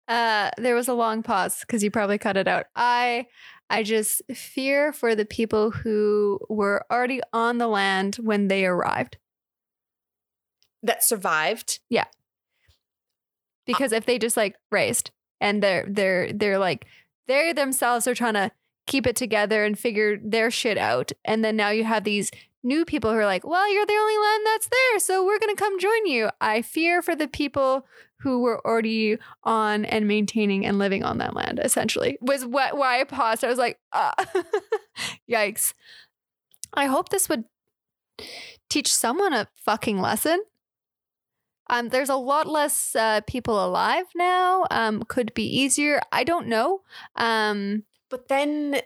Uh, there was a long pause because you probably cut it out. I I just fear for the people who were already on the land when they arrived. that survived. Yeah. Because if they just like raised and they're they're they're like they themselves are trying to keep it together and figure their shit out. And then now you have these new people who are like, well, you're the only land that's there, so we're gonna come join you. I fear for the people who were already on and maintaining and living on that land, essentially. Was what why I paused. I was like, uh, yikes. I hope this would teach someone a fucking lesson. Um, there's a lot less uh, people alive now. Um, could be easier. I don't know. Um, But then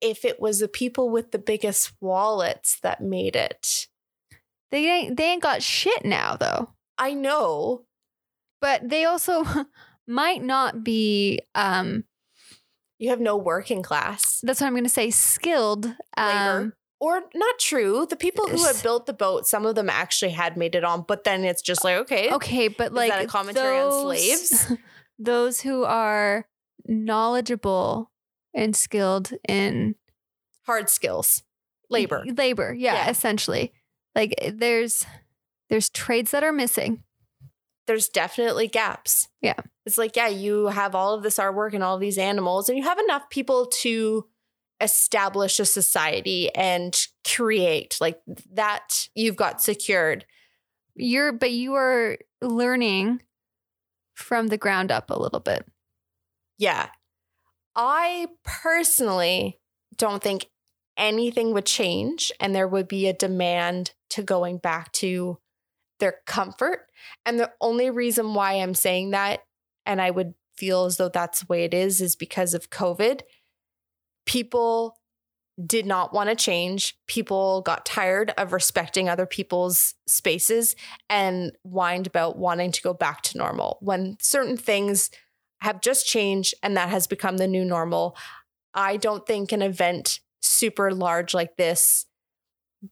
if it was the people with the biggest wallets that made it, they ain't they ain't got shit now though. I know. But they also might not be. Um, You have no working class that's what I'm going to say. Skilled. Um, labor. Or not true. The people who had built the boat, some of them actually had made it on, but then it's just like, okay, okay, but like that a commentary on slaves? those who are knowledgeable and skilled in hard skills, labor. labor yeah, Yeah. essentially like there's there's trades that are missing There's definitely gaps. Yeah. It's like, yeah, you have all of this artwork and all these animals, and you have enough people to establish a society and create like that you've got secured. you're but you are learning from the ground up a little bit Yeah. I personally don't think anything would change and there would be a demand to going back to their comfort. And the only reason why I'm saying that, and I would feel as though that's the way it is, is because of COVID. People did not want to change. People got tired of respecting other people's spaces and whined about wanting to go back to normal when certain things have just changed and that has become the new normal. I don't think an event super large like this,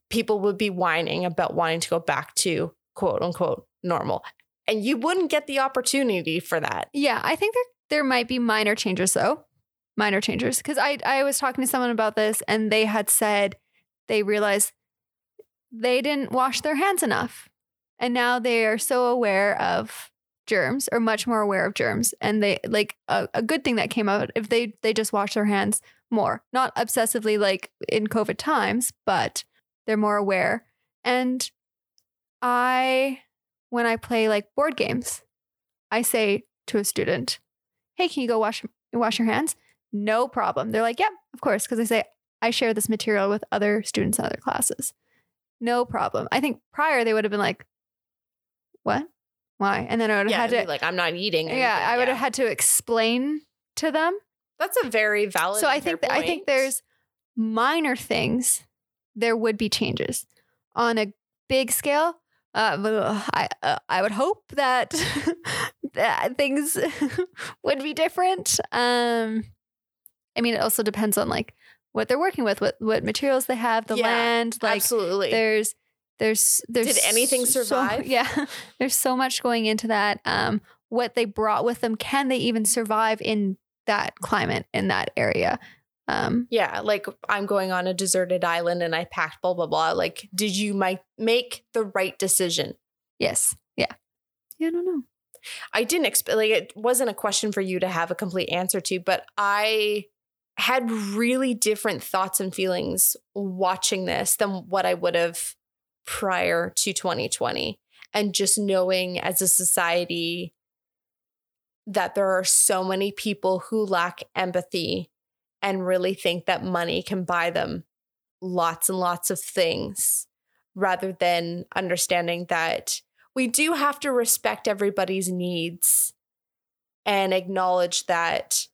people would be whining about wanting to go back to quote unquote normal. And you wouldn't get the opportunity for that. yeah i think there there might be minor changes though minor changes because i i was talking to someone about this and they had said they realized they didn't wash their hands enough and now they are so aware of germs or much more aware of germs and they like a, a good thing that came out if they they just wash their hands more not obsessively like in covid times but they're more aware and i when i play like board games i say to a student hey can you go wash wash your hands no problem they're like yep of course because i say i share this material with other students in other classes no problem i think prior they would have been like what why and then i would have Yeah, had to like I'm not eating. yeah i would Yeah. have had to explain to them That's a very valid. so I think that, I think there's minor things there would be changes on a big scale. Uh, I uh, I would hope that that things would be different. Um, I mean, it also depends on like what they're working with, what what materials they have, the Yeah, land. Like absolutely. there's there's there's Did anything so- survive? yeah, there's so much going into that. Um, what they brought with them, can they even survive in that climate in that area? Um, Yeah, like I'm going on a deserted island and I packed blah blah blah. Like, did you mi- make the right decision? yes, yeah, yeah. I don't know. I didn't expect like it wasn't a question for you to have a complete answer to, but I had really different thoughts and feelings watching this than what I would have prior to 2020. And just knowing as a society that there are so many people who lack empathy and really think that money can buy them lots and lots of things rather than understanding that we do have to respect everybody's needs and acknowledge that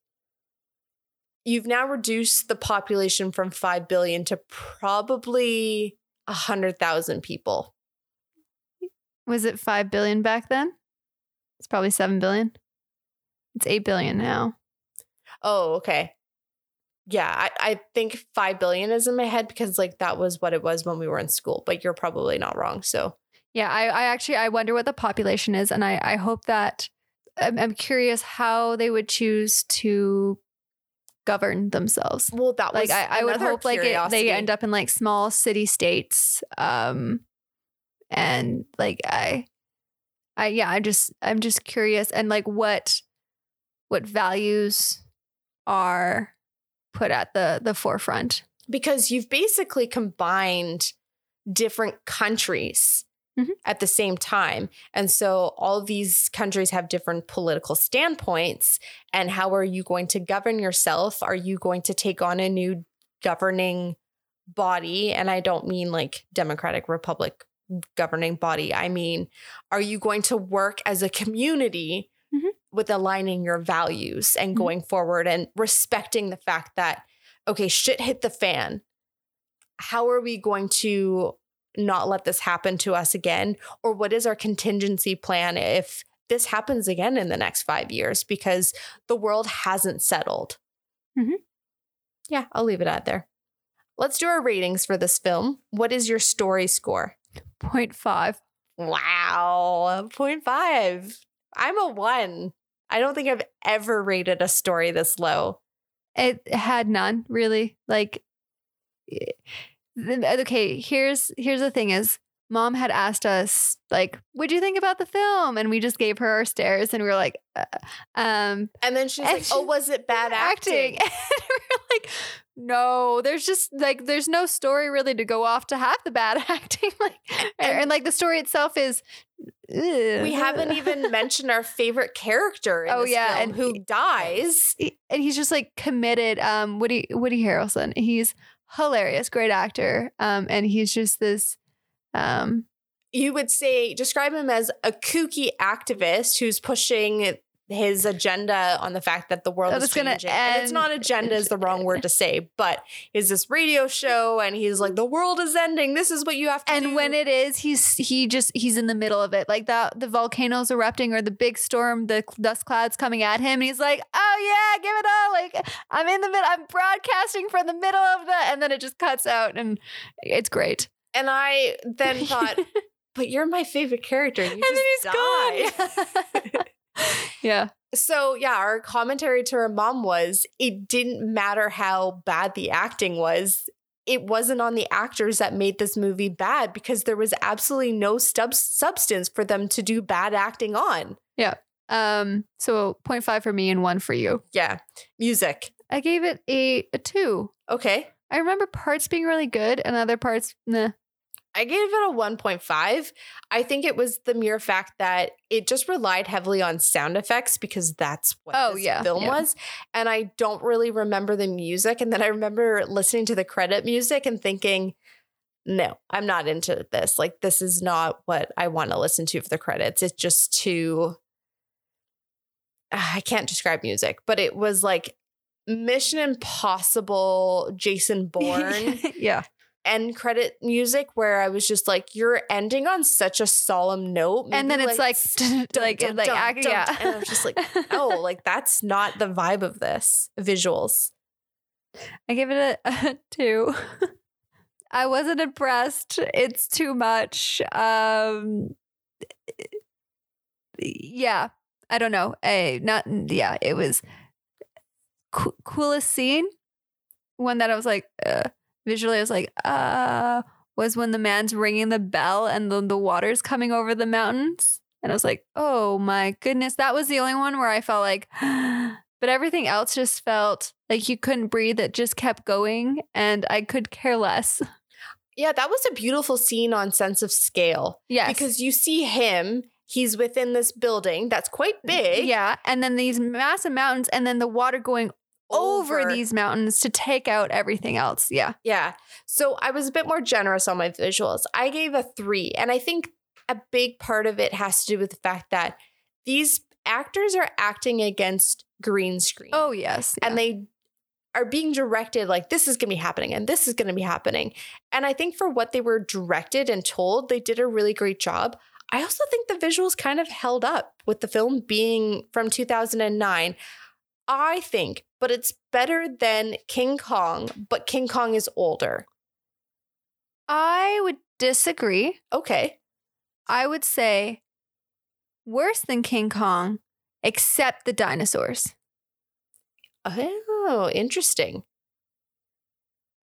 you've now reduced the population from 5 billion to probably a hundred thousand people. Was it 5 billion back then? It's probably 7 billion. It's 8 billion now. Oh, okay. Yeah, I, I think five billion is in my head because like that was what it was when we were in school, but you're probably not wrong. So Yeah, I, I actually I wonder what the population is, and I, I hope that I'm, I'm curious how they would choose to govern themselves. well that was Like I, I would hope like it, they end up in like small city states, um, and like I, I yeah, I just I'm just curious and like what what values are put at the the forefront. because you've basically combined different countries Mhm. at the same time. And so all these countries have different political standpoints. And how are you going to govern yourself? Are you going to take on a new governing body? And I don't mean like Democratic Republic governing body. I mean, are you going to work as a community Mhm. with aligning your values and Mhm. going forward and respecting the fact that okay, shit hit the fan. How are we going to not let this happen to us again? Or what is our contingency plan if this happens again in the next five years? Because the world hasn't settled. Mhm. Yeah, I'll leave it at there. Let's do our ratings for this film. What is your story score? Point five. Wow, 0.5. I'm a one. I don't think I've ever rated a story this low. It had none really. Like, okay, here's here's the thing: is mom had asked us like, "What'd you think about the film?" And we just gave her our stares, and we were like, uh, "Um, And then she's And like, "Oh, was it bad acting?" and we're like, "No, there's just like there's no story really to go off to have the bad acting." like, and, and, like the story itself is. We haven't even mentioned our favorite character in Oh, yeah, film and- who dies. and he's just like committed. Um, Woody Woody Harrelson. He's hilarious, great actor. Um, and he's just this. Um, You would say describe him as a kooky activist who's pushing his agenda on the fact that the world That is gonna changing. And it's not agenda is the wrong word to say, but is this radio show and he's like the world is ending. This is what you have to do. and when it is, he's he just he's in the middle of it, like that the volcanoes erupting or the big storm, the dust clouds coming at him. And he's like, "Oh yeah, give it all!" Like I'm in the middle. I'm broadcasting from the middle of the, and then it just cuts out, and it's great. and I then thought, but you're my favorite character. You and then died. he's gone. yeah. So yeah, our commentary to her mom was it didn't matter how bad the acting was. It wasn't on the actors that made this movie bad because there was absolutely no stub- substance for them to do bad acting on. Yeah. Um. So 0.5 for me and one for you. Yeah. Music. I gave it a, a two. Okay. I remember parts being really good and other parts, nah. I gave it a 1.5. I think it was the mere fact that it just relied heavily on sound effects because that's what Oh, this yeah, film yeah. was. And I don't really remember the music. And then I remember listening to the credit music and thinking, no, I'm not into this. Like, this is not what I want to listen to for the credits. It's just too. I can't describe music, but it was like Mission Impossible, Jason Bourne yeah. End credit music where I was just like, you're ending on such a solemn note. and then Maybe, it's like, like, like, dun. yeah. And I was just like, oh, like that's not the vibe of this visuals. I give it a, a two. I wasn't impressed. It's too much. Um, yeah, I don't know. A not yeah. It was coo- coolest scene. One that I was like uh, visually, I was like, uh, was when the man's ringing the bell and the the water's coming over the mountains, and I was like, oh my goodness, that was the only one where I felt like. But everything else just felt like you couldn't breathe. It just kept going, and I could care less. Yeah, that was a beautiful scene on sense of scale Yes. because you see him. He's within this building that's quite big. Yeah. And then these massive mountains, and then the water going over, Over. these mountains to take out everything else. Yeah. Yeah. So I was a bit more generous on my visuals. I gave a three. And I think a big part of it has to do with the fact that these actors are acting against green screen. Oh, yes. and they are being directed like this is going to be happening and this is going to be happening. And I think for what they were directed and told, they did a really great job. I also think the visuals kind of held up with the film being from 2009. I think, but it's better than King Kong, but King Kong is older. I would disagree. Okay. I would say worse than King Kong, except the dinosaurs. Oh, interesting.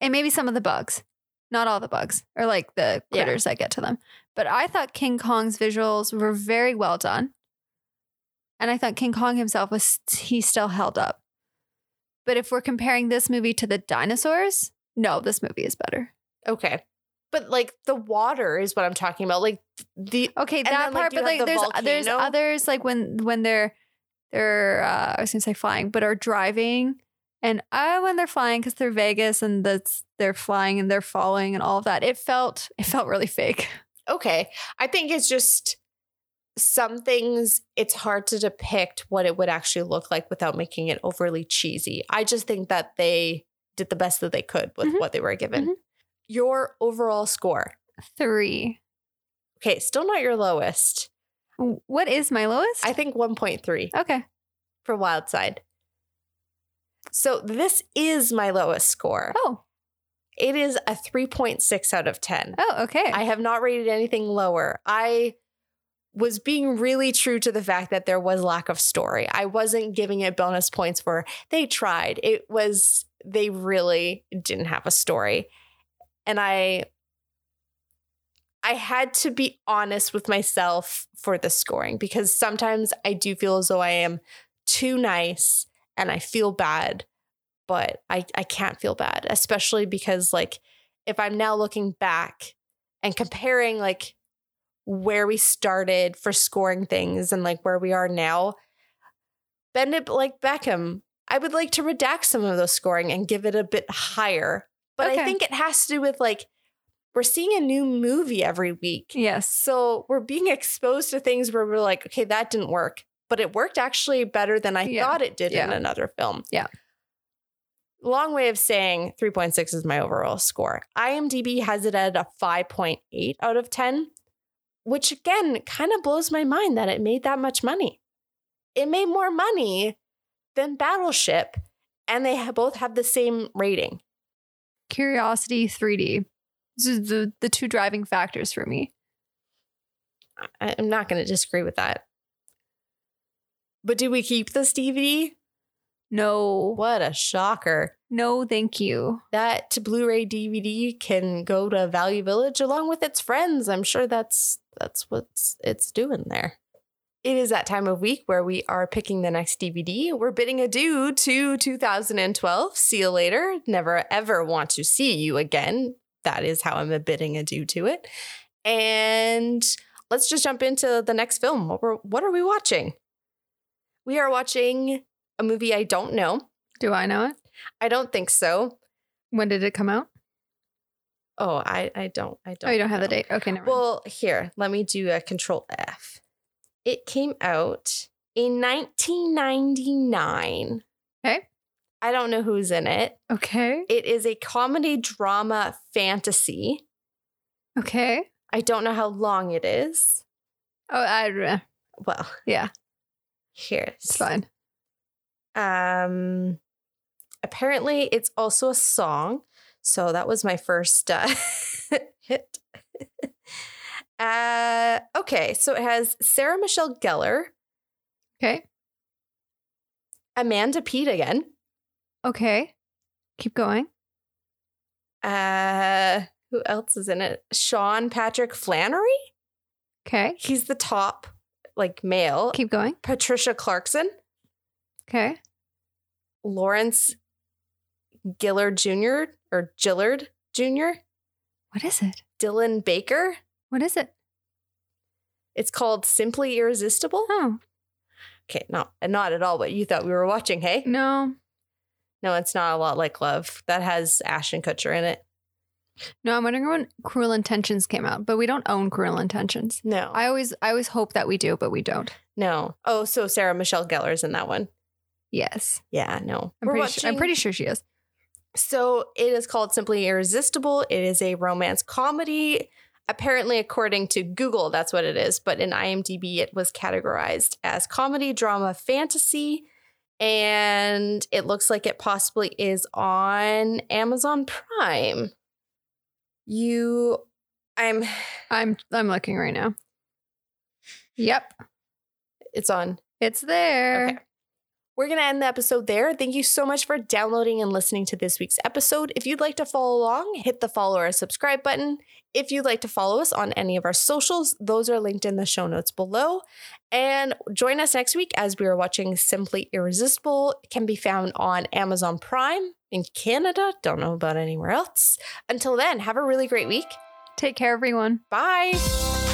And maybe some of the bugs. Not all the bugs, or like the Yeah. critters that get to them. But I thought King Kong's visuals were very well done. And I thought King Kong himself was, he still held up. But if we're comparing this movie to the dinosaurs, no, this movie is better. Okay. But like the water is what I'm talking about. Like the Okay, that then, part, you but like the there's there's others like when when they're they're uh, I was gonna say flying, but are driving, and I when they're flying because they're Vegas and that's they're flying and they're falling and all of that. It felt it felt really fake. okay. I think it's just some things it's hard to depict what it would actually look like without making it overly cheesy. I just think that they did the best that they could with Mhm. what they were given. Mhm. Your overall score. Three. Okay, still not your lowest. What is my lowest? I think 1.3 okay. for Wild Side. So this is my lowest score. Oh. It is a 3.6 out of 10. Oh, okay. I have not rated anything lower. I was being really true to the fact that there was lack of story. I wasn't giving it bonus points for they tried. It was they really didn't have a story. And I I had to be honest with myself for the scoring because sometimes I do feel as though I am too nice and I feel bad, but I, I can't feel bad, especially because like if I'm now looking back and comparing like where we started for scoring things and like where we are now, bend it like Beckham. I would like to redact some of those scoring and give it a bit higher. But I think it has to do with like we're seeing a new movie every week. yes. So we're being exposed to things where we're like, okay, that didn't work, but it worked actually better than I Yeah. thought it did in another film. Yeah. Long way of saying 3.6 is my overall score. IMDb has it at a 5.8 out of 10, which again kind of blows my mind that it made that much money. It made more money than Battleship, and they both have the same rating. Curiosity 3D. This is the the two driving factors for me. I'm not going to disagree with that. But do we keep this DVD? No. What a shocker. No, thank you. That Blu-ray DVD can go to Value Village along with its friends. I'm sure that's that's what it's doing there. It is that time of week where we are picking the next DVD. We're bidding adieu to 2012. See you later. Never ever want to see you again. That is how I'm bidding adieu to it. And let's just jump into the next film. What, we're, what are we watching? We are watching a movie I don't know. Do I know it? I don't think so. When did it come out? Oh, I, I don't. I don't. oh, you don't have the date. Okay, never mind. Well, here, let me do a control F. It came out in 1999. Okay. I don't know who's in it. Okay. It is a comedy drama fantasy. Okay. I don't know how long it is. Oh, I, uh, Well, yeah, here. it's fine. Um apparently it's also a song. So that was my first uh, hit. uh okay, so it has Sarah Michelle Gellar, Okay. Amanda Peet again. Okay. Keep going. Uh who else is in it? Sean Patrick Flanery? Okay. He's the top like male. Keep going. Patricia Clarkson, Okay. Lawrence Gillard Jr. or Gillard Jr., What is it? Dylan Baker. What is it? It's called Simply Irresistible. Oh, Okay, not not at all what you thought we were watching, hey? no. No, it's not a lot like Love. That has Ashton Kutcher in it. No, I'm wondering when Cruel Intentions came out, but we don't own Cruel Intentions. No. I always I always hope that we do, but we don't. no. Oh, so Sarah Michelle Gellar's in that one. Yes. Yeah, no. I'm We're pretty sure I'm pretty sure she is. So it is called Simply Irresistible. It is a romance comedy. Apparently, according to Google, that's what it is. But in IMDb, it was categorized as comedy, drama, fantasy. And it looks like it possibly is on Amazon Prime. You, I'm, I'm I'm looking right now. Yep, it's on it's there. Okay. We're going to end the episode there. Thank you so much for downloading and listening to this week's episode. If you'd like to follow along, hit the follow or subscribe button. If you'd like to follow us on any of our socials, those are linked in the show notes below. And join us next week as we are watching Simply Irresistible. It can be found on Amazon Prime in Canada. Don't know about anywhere else. Until then, have a really great week. Take care, everyone. Bye.